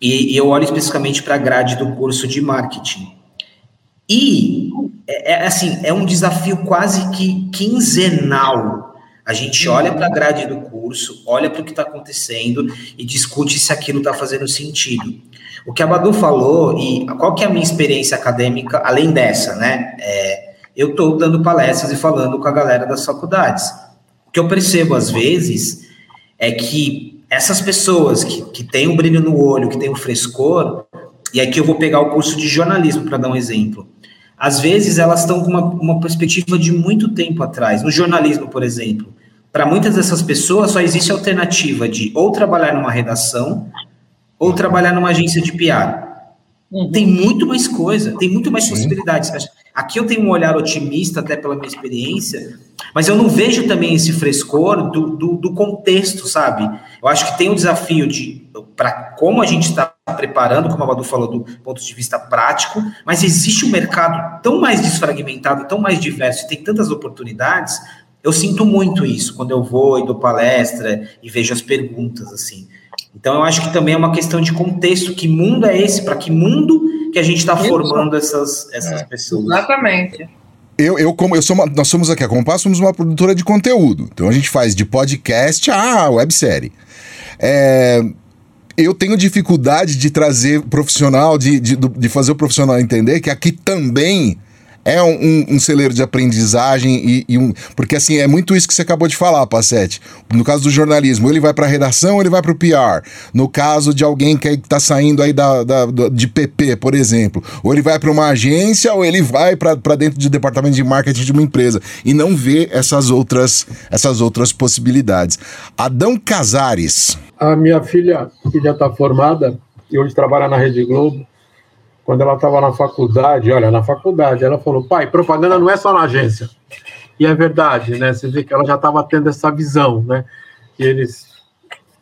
e, e eu olho especificamente para a grade do curso de marketing. E é, é, assim, é um desafio quase que quinzenal. A gente olha para a grade do curso, olha para o que está acontecendo e discute se aquilo está fazendo sentido. O que a Badu falou, e qual que é a minha experiência acadêmica, além dessa, né? É, eu estou dando palestras e falando com a galera das faculdades. O que eu percebo às vezes é que essas pessoas que, que têm um brilho no olho, que têm um frescor, e aqui eu vou pegar o curso de jornalismo para dar um exemplo às vezes elas estão com uma, uma perspectiva de muito tempo atrás. No jornalismo, por exemplo, para muitas dessas pessoas só existe a alternativa de ou trabalhar numa redação ou trabalhar numa agência de PR. Uhum. Tem muito mais coisa, tem muito mais Sim. possibilidades. Aqui eu tenho um olhar otimista, até pela minha experiência, mas eu não vejo também esse frescor do, do, do contexto, sabe? Eu acho que tem um desafio de para como a gente está preparando, como a Badu falou, do ponto de vista prático, mas existe um mercado tão mais desfragmentado, tão mais diverso, e tem tantas oportunidades. Eu sinto muito isso quando eu vou e dou palestra e vejo as perguntas assim. Então eu acho que também é uma questão de contexto, que mundo é esse, para que mundo que a gente está formando essas, essas é, pessoas. Exatamente. Eu, eu, como eu sou uma, nós somos aqui a Compass, somos uma produtora de conteúdo. Então a gente faz de podcast a websérie. É, eu tenho dificuldade de trazer profissional, de, de, de fazer o profissional entender que aqui também é um, um, um, celeiro de aprendizagem e, e, um. Porque assim, é muito isso que você acabou de falar, Passete. No caso do jornalismo, ele vai para a redação ele vai para o PR. No caso de alguém que está saindo aí da, da, de PP, por exemplo, ou ele vai para uma agência ou ele vai para dentro do departamento de marketing de uma empresa e não vê essas outras, essas outras possibilidades. Adão Casares. A minha filha, que já está formada e hoje trabalha na Rede Globo, quando ela estava na faculdade, olha, na faculdade, ela falou, pai, propaganda não é só na agência. E é verdade, né? Você vê que ela já estava tendo essa visão, né? Que eles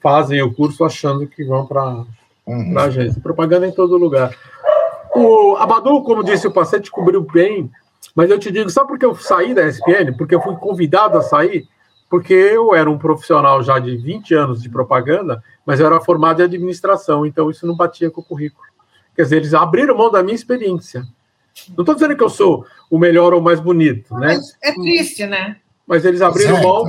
fazem o curso achando que vão para uhum. a agência. Propaganda em todo lugar. O Abadu, como disse o paciente, cobriu bem, mas eu te digo, só porque eu saí da ESPN, porque eu fui convidado a sair, porque eu era um profissional já de 20 anos de propaganda, mas eu era formado em administração, então isso não batia com o currículo. Quer dizer, eles abriram mão da minha experiência. Não estou dizendo que eu sou o melhor ou o mais bonito, né? Mas é triste, né? Mas eles abriram mão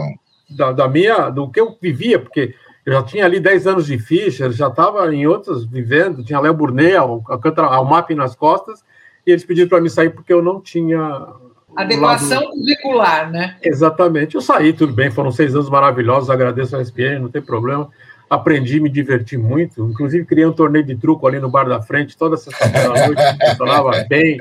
da, da, minha, do que eu vivia, porque eu já tinha ali 10 anos de Fischer, já estava em outras vivendo, tinha Léo Burnet, o MAP nas costas, e eles pediram para mim sair porque eu não tinha. Adequação lado... curricular, né? Exatamente. Eu saí, tudo bem, foram seis anos maravilhosos, agradeço a SPN, não tem problema aprendi, me diverti muito. Inclusive, criei um torneio de truco ali no bar da frente, toda sexta-feira noite, funcionava (laughs) bem,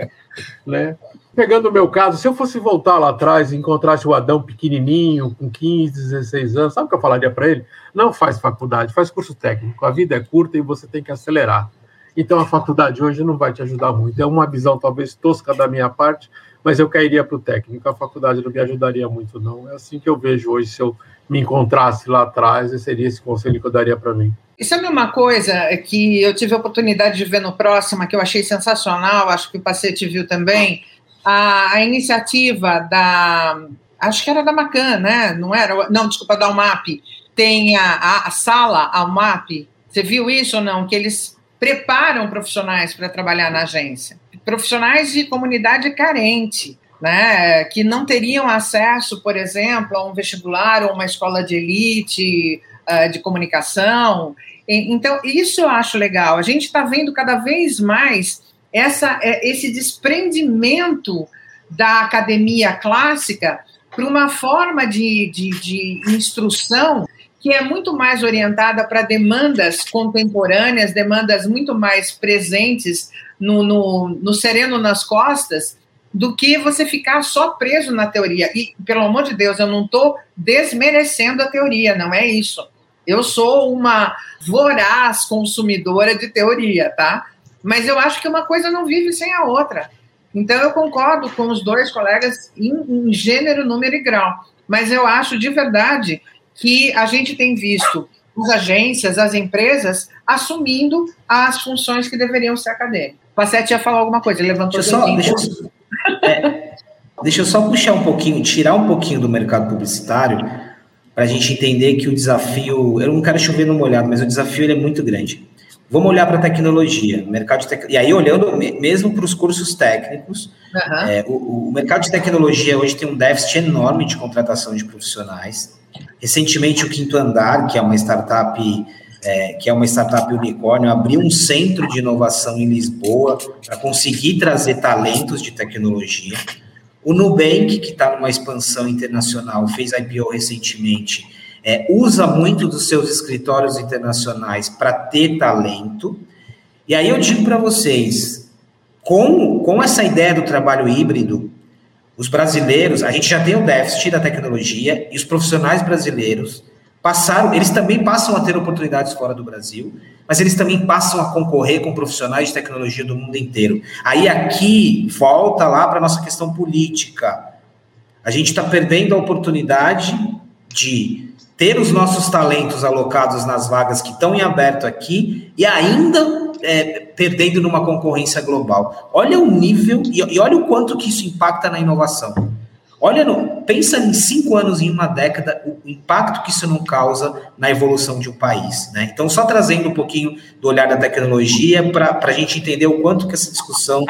né? Pegando o meu caso, se eu fosse voltar lá atrás e encontrasse o Adão pequenininho, com 15, 16 anos, sabe o que eu falaria para ele? Não faz faculdade, faz curso técnico. A vida é curta e você tem que acelerar. Então, a faculdade hoje não vai te ajudar muito. É uma visão talvez tosca da minha parte, mas eu cairia para o técnico. A faculdade não me ajudaria muito, não. É assim que eu vejo hoje. Se eu me encontrasse lá atrás, seria esse conselho que eu daria para mim. E sabe uma coisa que eu tive a oportunidade de ver no Próxima, que eu achei sensacional, acho que o Pacete viu também, a, a iniciativa da, acho que era da Macan, né? Não era? Não, desculpa, da UMAP. Tem a, a, a sala, a UMAP. Você viu isso ou não? Que eles preparam profissionais para trabalhar na agência. Profissionais de comunidade carente, né? Que não teriam acesso, por exemplo, a um vestibular ou uma escola de elite uh, de comunicação. Então, isso eu acho legal. A gente está vendo cada vez mais essa, é, esse desprendimento da academia clássica para uma forma de, de, de instrução que é muito mais orientada para demandas contemporâneas, demandas muito mais presentes no, no, no, sereno nas costas, do que você ficar só preso na teoria. E, pelo amor de Deus, eu não estou desmerecendo a teoria, não é isso. Eu sou uma voraz consumidora de teoria, tá? Mas eu acho que uma coisa não vive sem a outra. Então, eu concordo com os dois colegas em, em gênero, número e grau. Mas eu acho de verdade que a gente tem visto as agências, as empresas, assumindo as funções que deveriam ser acadêmicas. O Passete ia falar alguma coisa, ele levantou deixa só, deixa, eu, é, deixa eu só puxar um pouquinho, tirar um pouquinho do mercado publicitário, para a gente entender que o desafio, eu não quero chover no molhado, mas o desafio ele é muito grande. Vamos olhar para a tecnologia, mercado de tec... e aí olhando mesmo para os cursos técnicos, uhum. é, o, o, mercado de tecnologia hoje tem um déficit enorme de contratação de profissionais. Recentemente o Quinto Andar, que é uma startup é, que é uma startup unicórnio, abriu um centro de inovação em Lisboa para conseguir trazer talentos de tecnologia. O Nubank, que está numa expansão internacional, fez IPO recentemente é, usa muito dos seus escritórios internacionais para ter talento. E aí eu digo para vocês, com, com essa ideia do trabalho híbrido, os brasileiros, a gente já tem o déficit da tecnologia e os profissionais brasileiros passaram, eles também passam a ter oportunidades fora do Brasil, mas eles também passam a concorrer com profissionais de tecnologia do mundo inteiro. Aí aqui volta lá para nossa questão política. A gente está perdendo a oportunidade de ter os nossos talentos alocados nas vagas que estão em aberto aqui e ainda é, perdendo numa concorrência global. Olha o nível e, e, olha o quanto que isso impacta na inovação. Olha, no, pensa em cinco anos, em uma década, o impacto que isso não causa na evolução de um país. Né? Então, só trazendo um pouquinho do olhar da tecnologia para a gente entender o quanto que essa discussão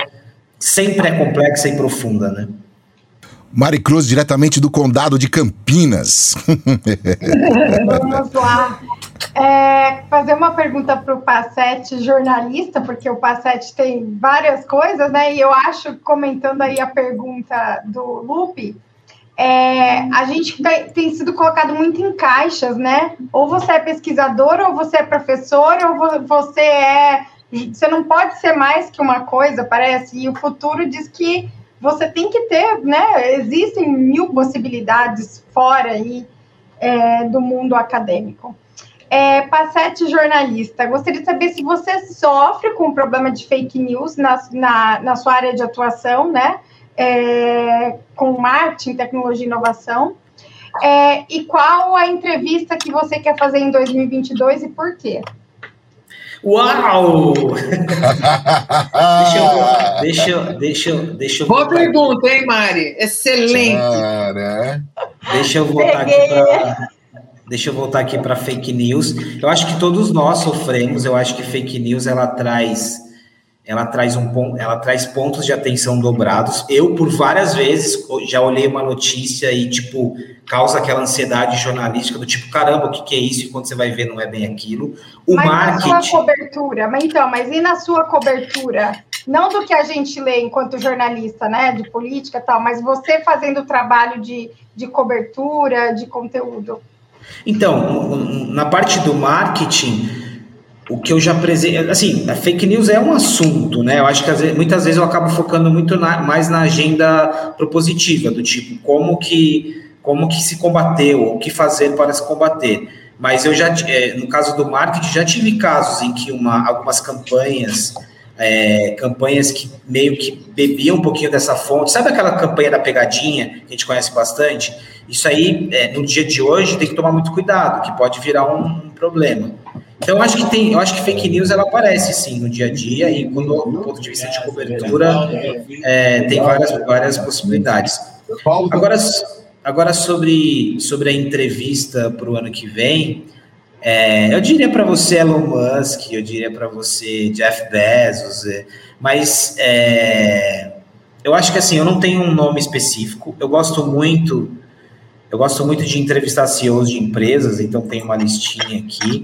sempre é complexa e profunda. Né? Mari Cruz, diretamente do Condado de Campinas. (laughs) Vamos lá. É, fazer uma pergunta para o Passete, jornalista, porque o Passete tem várias coisas, né? E eu acho, comentando aí a pergunta do Lupe, é, a gente tem sido colocado muito em caixas, né? Ou você é pesquisador, ou você é professor, ou você é. Você não pode ser mais que uma coisa, parece. E o futuro diz que você tem que ter, né? Existem mil possibilidades fora aí é, do mundo acadêmico. É, Passete jornalista, gostaria de saber se você sofre com o problema de fake news na, na, na sua área de atuação, né? É, com marketing, tecnologia e inovação. É, e qual a entrevista que você quer fazer em 2022 e por quê? Uau! (laughs) deixa, eu, deixa, deixa, eu, deixa eu. Boa pergunta, hein, Mari? Excelente. Cara. Deixa eu voltar aqui para. Deixa eu voltar aqui para fake news. Eu acho que todos nós sofremos. Eu acho que fake news ela traz ela traz um ela traz pontos de atenção dobrados. Eu por várias vezes já olhei uma notícia e tipo causa aquela ansiedade jornalística do tipo caramba o que, que é isso e quando você vai ver não é bem aquilo. O mas marketing. Na sua cobertura, mas então, mas e na sua cobertura? Não do que a gente lê enquanto jornalista, né, de política e tal, mas você fazendo o trabalho de, de cobertura, de conteúdo. Então, na parte do marketing, o que eu já apresentei, assim, a fake news é um assunto, né? Eu acho que muitas vezes eu acabo focando muito na, mais na agenda propositiva, do tipo, como que, como que se combateu, o que fazer para se combater. Mas eu já, é, no caso do marketing, já tive casos em que uma, algumas campanhas é, campanhas que meio que bebiam um pouquinho dessa fonte. Sabe aquela campanha da pegadinha, que a gente conhece bastante? Isso aí, é, no dia de hoje, tem que tomar muito cuidado, que pode virar um, um problema. Então, eu acho que tem, eu acho que fake news ela aparece sim no dia a dia e quando, do ponto de vista de cobertura é, tem várias, várias possibilidades. Agora, agora sobre, sobre a entrevista para o ano que vem, é, eu diria para você Elon Musk, eu diria para você Jeff Bezos, é, mas é, eu acho que assim, eu não tenho um nome específico. Eu gosto muito, eu gosto muito de entrevistar CEOs de empresas, então tem uma listinha aqui.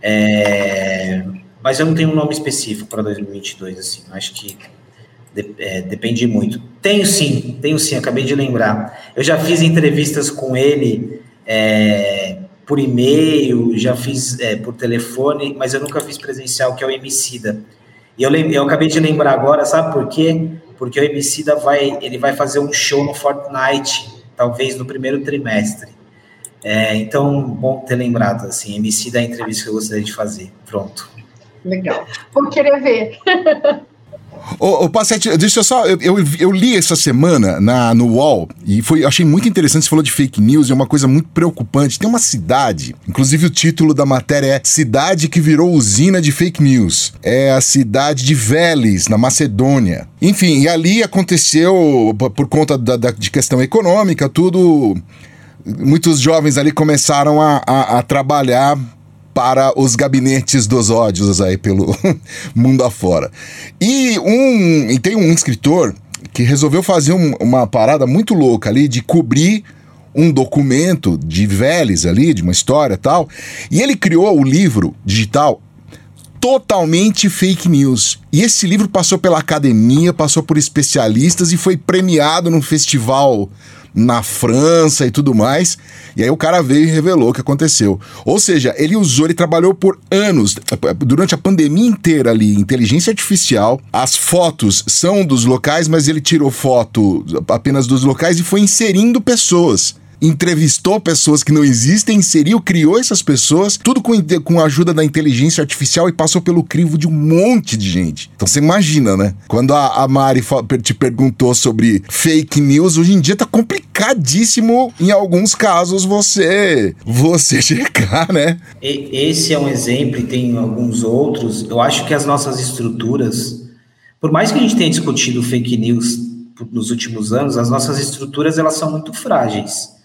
É, mas eu não tenho um nome específico para 2022, assim. Eu acho que de, é, depende muito. Tenho sim, tenho sim. Acabei de lembrar. Eu já fiz entrevistas com ele. É, por e-mail, já fiz é, por telefone, mas eu nunca fiz presencial, que é o Emicida. E eu, eu acabei de lembrar agora, sabe por quê? Porque o Emicida vai, ele vai fazer um show no Fortnite, talvez no primeiro trimestre. É, então, bom ter lembrado, assim, Emicida é a entrevista que eu gostaria de fazer. Pronto. Legal. Vou querer ver. (laughs) Ô, ô Passete, deixa eu só. Eu, eu, eu, li essa semana na, no UOL e foi, achei muito interessante. Você falou de fake news, é uma coisa muito preocupante. Tem uma cidade, inclusive o título da matéria é Cidade que virou usina de fake news. É a cidade de Veles, na Macedônia. Enfim, e ali aconteceu, por conta da, da, de questão econômica, tudo. Muitos jovens ali começaram a, a, a trabalhar para os gabinetes dos ódios aí pelo (laughs) mundo afora. E um e tem um escritor que resolveu fazer um, uma parada muito louca ali de cobrir um documento de Vélez ali, de uma história tal, e ele criou o livro digital totalmente fake news. E esse livro passou pela academia, passou por especialistas e foi premiado num festival na França e tudo mais. E aí o cara veio e revelou o que aconteceu. Ou seja, ele usou, ele trabalhou por anos, durante a pandemia inteira ali, inteligência artificial. As fotos são dos locais, mas ele tirou foto apenas dos locais e foi inserindo pessoas entrevistou pessoas que não existem, inseriu, criou essas pessoas, tudo com, com a ajuda da inteligência artificial e passou pelo crivo de um monte de gente. Então você imagina, né? Quando a, a Mari te perguntou sobre fake news, hoje em dia tá complicadíssimo em alguns casos você você (laughs) checar, né? Esse é um exemplo e tem alguns outros. Eu acho que as nossas estruturas, por mais que a gente tenha discutido fake news nos últimos anos, as nossas estruturas elas são muito frágeis.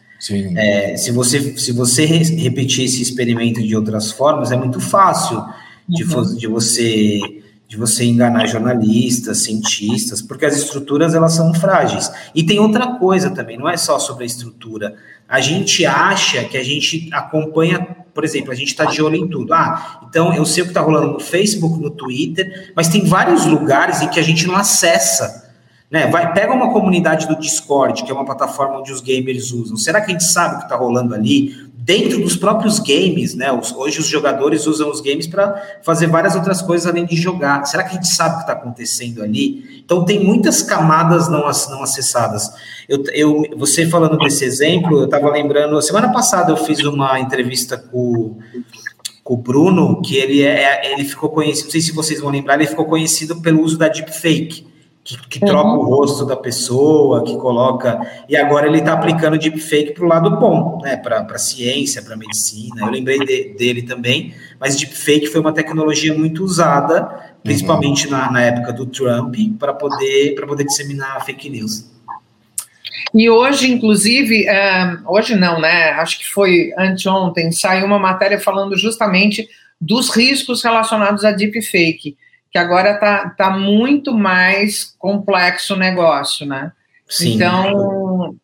É, se, você, se você repetir esse experimento de outras formas, é muito fácil de, uhum. de, você de você enganar jornalistas, cientistas, porque as estruturas elas são frágeis. E tem outra coisa também, não é só sobre a estrutura. A gente acha que a gente acompanha, por exemplo, a gente está de olho em tudo. Ah, então eu sei o que está rolando no Facebook, no Twitter, mas tem vários lugares em que a gente não acessa. Né? Vai, pega uma comunidade do Discord, que é uma plataforma onde os gamers usam. Será que a gente sabe o que está rolando ali? Dentro dos próprios games, né? Os, hoje os jogadores usam os games para fazer várias outras coisas além de jogar. Será que a gente sabe o que está acontecendo ali? Então tem muitas camadas não, não acessadas. Eu, eu, você falando desse exemplo, eu estava lembrando, semana passada eu fiz uma entrevista com o Bruno, que ele, é, ele ficou conhecido, não sei se vocês vão lembrar, ele ficou conhecido pelo uso da deepfake que, que troca uhum. o rosto da pessoa, que coloca. E agora ele está aplicando deepfake para o lado bom, né? Para a ciência, para a medicina. Eu lembrei de, dele também, mas deepfake foi uma tecnologia muito usada, principalmente uhum. na, na época do Trump, para poder, poder disseminar fake news. E hoje, inclusive, é, hoje não, né? Acho que foi anteontem, saiu uma matéria falando justamente dos riscos relacionados a deepfake que agora está tá muito mais complexo o negócio, né? Sim. Então.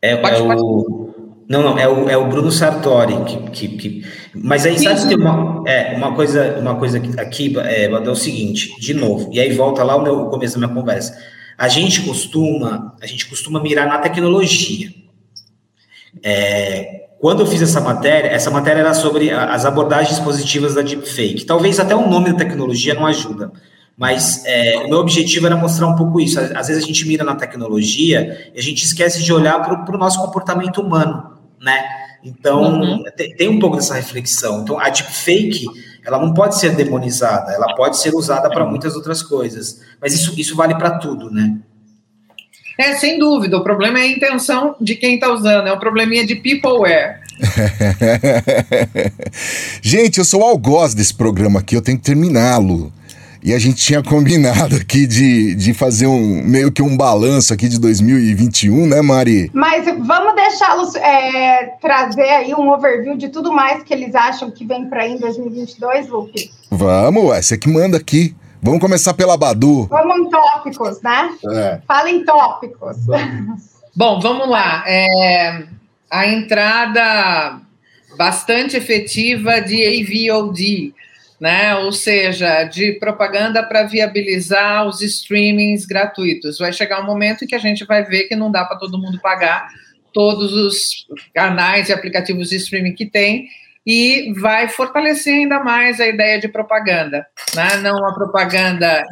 É, pode, é pode... o. Não, não, é o, é o Bruno Sartori que, que, que... mas aí sim, sabe tem uma, é, uma coisa, uma coisa aqui é, é o seguinte, de novo, e aí volta lá o meu o começo da minha conversa. A gente costuma, a gente costuma mirar na tecnologia. É, quando eu fiz essa matéria, essa matéria era sobre as abordagens positivas da deepfake. Talvez até o nome da tecnologia não ajuda, mas é, o meu objetivo era mostrar um pouco isso. Às vezes a gente mira na tecnologia e a gente esquece de olhar para o nosso comportamento humano, né? Então, uhum. tem, tem, um pouco dessa reflexão. Então, a deepfake, ela não pode ser demonizada, ela pode ser usada para muitas outras coisas. Mas isso, isso vale para tudo, né? É, sem dúvida. O problema é a intenção de quem está usando. É um probleminha de peopleware. (laughs) Gente, eu sou o algoz desse programa aqui, eu tenho que terminá-lo. E a gente tinha combinado aqui de, de fazer um meio que um balanço aqui de 2021, né, Mari? Mas vamos deixá-los é, trazer aí um overview de tudo mais que eles acham que vem para aí em 2022, Lupe? Vamos, ué, você que manda aqui. Vamos começar pela Badu. Vamos em tópicos, né? É. Fala em tópicos. Bom, vamos lá. É, a entrada bastante efetiva de AVOD, né? Ou seja, de propaganda para viabilizar os streamings gratuitos. Vai chegar um momento em que a gente vai ver que não dá para todo mundo pagar todos os canais e aplicativos de streaming que tem e vai fortalecer ainda mais a ideia de propaganda, né? não uma propaganda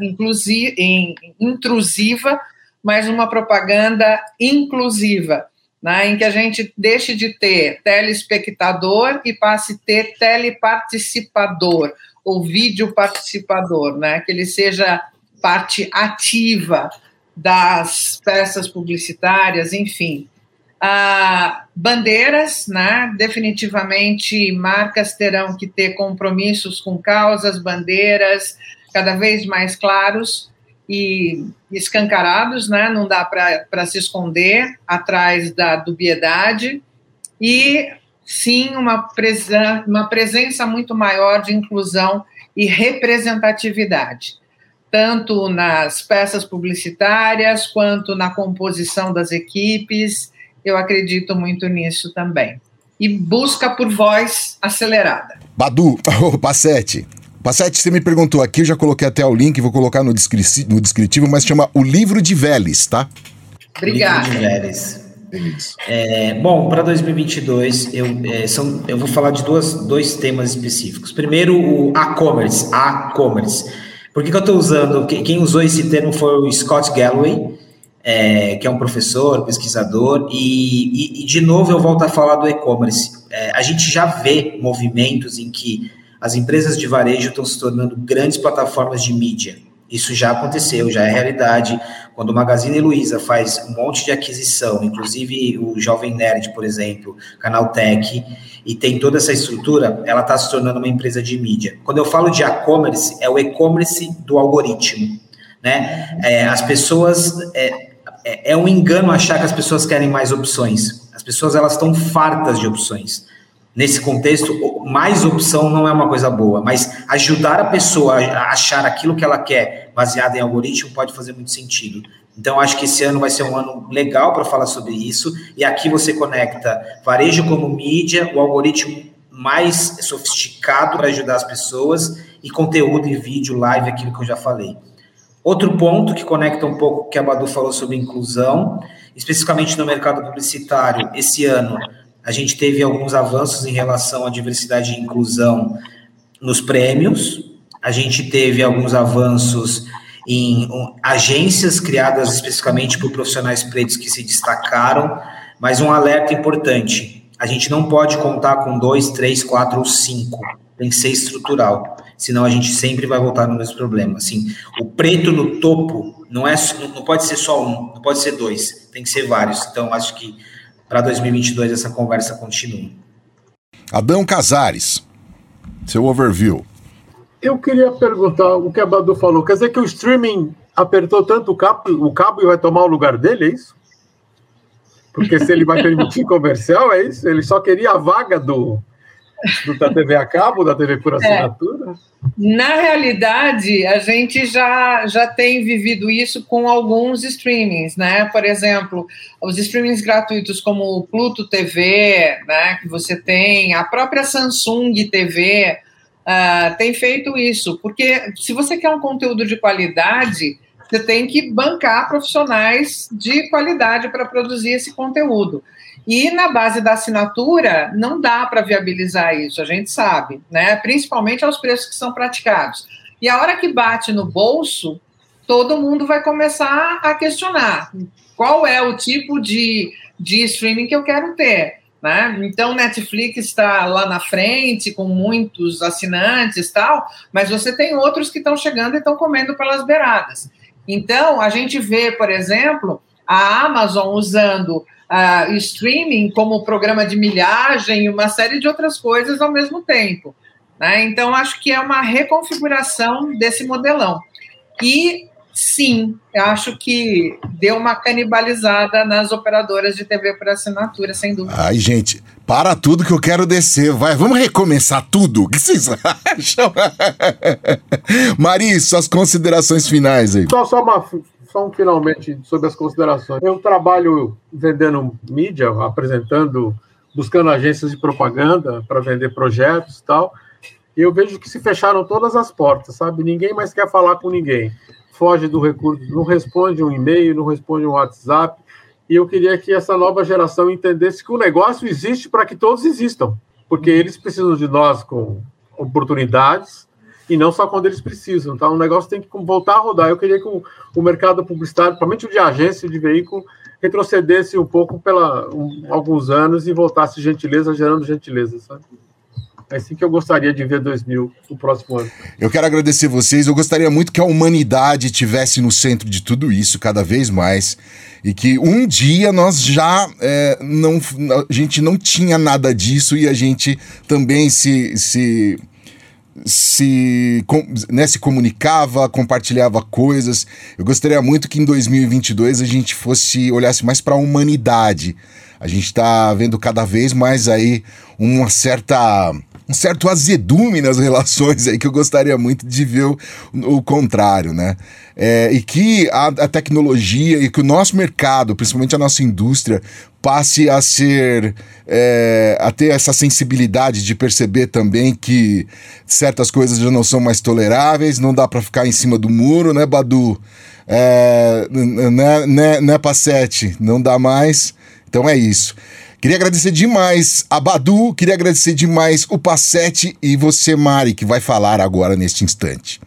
intrusiva, mas uma propaganda inclusiva, né? em que a gente deixe de ter telespectador e passe a ter teleparticipador, ou vídeo participador, né? que ele seja parte ativa das peças publicitárias, enfim. Ah, bandeiras, né? definitivamente marcas terão que ter compromissos com causas, bandeiras cada vez mais claros e escancarados, né? não dá para se esconder atrás da dubiedade. E sim uma, presen uma presença muito maior de inclusão e representatividade, tanto nas peças publicitárias quanto na composição das equipes. Eu acredito muito nisso também. E busca por voz acelerada. Badu, (laughs) oh, Passete. Passete, você me perguntou aqui, eu já coloquei até o link, vou colocar no, descri no descritivo, mas chama O Livro de Vélez, tá? Obrigada. Livro de Vélez. É, bom, para 2022 eu, é, são, eu vou falar de duas, dois temas específicos. Primeiro, o a-commerce. A-commerce. Por que, que eu estou usando? Quem usou esse termo foi o Scott Galloway, é, que é um professor, pesquisador, e, e, e, de novo eu volto a falar do e-commerce. É, a gente já vê movimentos em que as empresas de varejo estão se tornando grandes plataformas de mídia. Isso já aconteceu, já é realidade. Quando o Magazine Luiza faz um monte de aquisição, inclusive o Jovem Nerd, por exemplo, Canal Tech, e tem toda essa estrutura, ela está se tornando uma empresa de mídia. Quando eu falo de e-commerce, é o e-commerce do algoritmo. Né? É, as pessoas. É, é, é um engano achar que as pessoas querem mais opções. As pessoas elas estão fartas de opções nesse contexto, mais opção não é uma coisa boa, mas ajudar a pessoa a achar aquilo que ela quer, baseado em algoritmo, pode fazer muito sentido. Então, acho que esse ano vai ser um ano legal para falar sobre isso, e aqui você conecta varejo como mídia, o algoritmo mais sofisticado para ajudar as pessoas, e conteúdo em vídeo, live, aquilo que eu já falei. Outro ponto que conecta um pouco o que a Badu falou sobre inclusão, especificamente no mercado publicitário, esse ano a gente teve alguns avanços em relação à diversidade e inclusão nos prêmios, a gente teve alguns avanços em agências criadas especificamente por profissionais pretos que se destacaram, mas um alerta importante: a gente não pode contar com dois, três, quatro ou cinco, tem que ser estrutural, senão a gente sempre vai voltar no mesmo problema. Assim, o preto no topo não é, não pode ser só um, não pode ser dois, tem que ser vários. Então, acho que para 2022 essa conversa continue. Adão Casares, seu overview. Eu queria perguntar o que a Badu falou. Quer dizer que o streaming apertou tanto o cabo, o cabo e vai tomar o lugar dele, é isso? Porque se ele vai permitir (laughs) comercial, é isso? Ele só queria a vaga do, da TV a cabo, da TV por é. assinatura? É. Na realidade, a gente já, já tem vivido isso com alguns streamings, né? Por exemplo, os streamings gratuitos como o Pluto TV, né? Que você tem, a própria Samsung TV uh, ah, tem feito isso, porque se você quer um conteúdo de qualidade, você tem que bancar profissionais de qualidade para produzir esse conteúdo. E na base da assinatura, não dá para viabilizar isso, a gente sabe, né? principalmente aos preços que são praticados. E a hora que bate no bolso, todo mundo vai começar a questionar qual é o tipo de, de streaming que eu quero ter. Né? Então, Netflix está lá na frente, com muitos assinantes tal, mas você tem outros que estão chegando e estão comendo pelas beiradas. Então, a gente vê, por exemplo, a Amazon usando uh, streaming como programa de milhagem e uma série de outras coisas ao mesmo tempo. Né? Então, acho que é uma reconfiguração desse modelão. E sim, acho que deu uma canibalizada nas operadoras de TV por assinatura, sem dúvida. Ai, gente, para tudo que eu quero descer. Vai, vamos recomeçar tudo? (laughs) O que vocês acham? (laughs) Mari, suas considerações finais aí. Só, só uma só finalmente sobre as considerações. Eu trabalho vendendo mídia, apresentando, buscando agências de propaganda para vender projetos e tal. E eu vejo que se fecharam todas as portas, sabe? Ninguém mais quer falar com ninguém foge do recurso, não responde um e-mail, não responde um WhatsApp. E eu queria que essa nova geração entendesse que o negócio existe para que todos existam, porque eles precisam de nós com oportunidades e não só quando eles precisam. Então, o negócio tem que voltar a rodar. Eu queria que o, o mercado publicitário, principalmente o de agência de veículo, retrocedesse um pouco pela um, alguns anos e voltasse gentileza gerando gentileza, sabe? É assim que eu gostaria de ver 2000, o próximo ano. Eu quero agradecer vocês. Eu gostaria muito que a humanidade tivesse no centro de tudo isso cada vez mais e que um dia nós já é, não a gente não tinha nada disso e a gente também se se se, né, se comunicava, compartilhava coisas. Eu gostaria muito que em 2022 a gente fosse olhasse mais para a humanidade. A gente está vendo cada vez mais aí uma certa um certo azedume nas (laughs) relações aí que eu gostaria muito de ver o, o contrário, né? É, e que a, a, tecnologia e que o nosso mercado, principalmente a nossa indústria, passe a ser é, a ter essa sensibilidade de perceber também que certas coisas já não são mais toleráveis, não dá para ficar em cima do muro, né, Badu? É, né, né, né, Passete? Não dá mais. Então é isso. Queria agradecer demais a Badu, queria agradecer demais o Passete e você, Mari, que vai falar agora neste instante.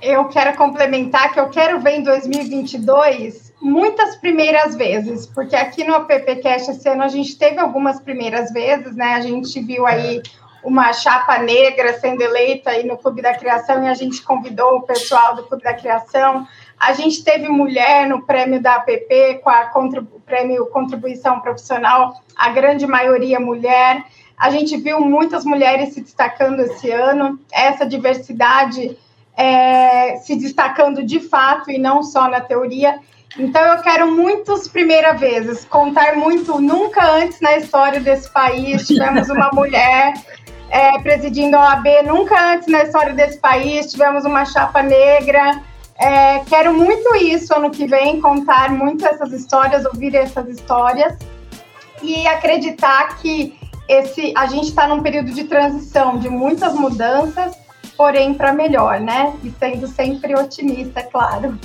Eu quero complementar que eu quero ver em 2022 muitas primeiras vezes, porque aqui no AppCast esse ano a gente teve algumas primeiras vezes, né? A gente viu aí uma chapa negra sendo eleita aí no Clube da Criação e a gente convidou o pessoal do Clube da Criação. A gente teve mulher no prêmio da APP, com a contribu prêmio Contribuição Profissional, a grande maioria mulher. A gente viu muitas mulheres se destacando esse ano, essa diversidade é, se destacando de fato e não só na teoria. Então, eu quero muitas primeiras vezes, contar muito. Nunca antes na história desse país tivemos uma (laughs) mulher é, presidindo a OAB, nunca antes na história desse país tivemos uma chapa negra. É, quero muito isso ano que vem, contar muito essas histórias, ouvir essas histórias e acreditar que esse a gente está num período de transição, de muitas mudanças, porém para melhor, né? E sendo sempre otimista, é claro.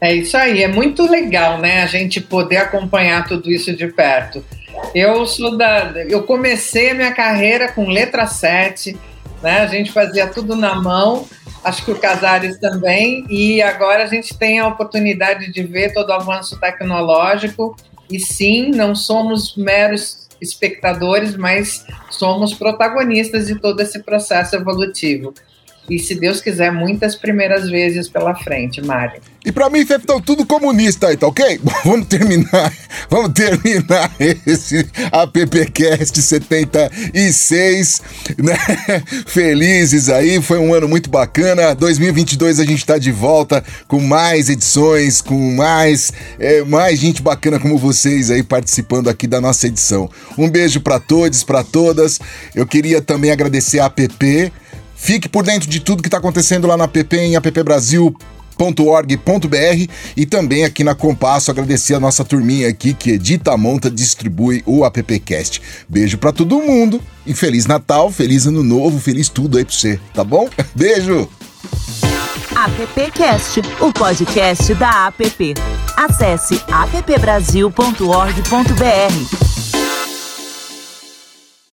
É isso aí, é muito legal, né? A gente poder acompanhar tudo isso de perto. Eu sou da. Eu comecei a minha carreira com letra 7, né? A gente fazia tudo na mão acho que o Casares também, e agora a gente tem a oportunidade de ver todo o avanço tecnológico, e sim, não somos meros espectadores, mas somos protagonistas de todo esse processo evolutivo e, se Deus quiser, muitas primeiras vezes pela frente, Mário. E para mim, vocês estão tudo comunista aí, tá ok? (laughs) Vamos terminar, vamos terminar (laughs) esse AppCast 76, né? (laughs) Felizes aí, foi um ano muito bacana. 2022 a gente tá de volta com mais edições, com mais, é, mais gente bacana como vocês aí participando aqui da nossa edição. Um beijo para todos, para todas. Eu queria também agradecer a App Fique por dentro de tudo que está acontecendo lá na app em appbrasil.org.br e também aqui na Compasso agradecer a nossa turminha aqui que edita, monta, distribui o appcast. Beijo para todo mundo e feliz Natal, feliz ano novo, feliz tudo aí para você, tá bom? (laughs) Beijo. Appcast, o podcast da app. Acesse appbrasil.org.br.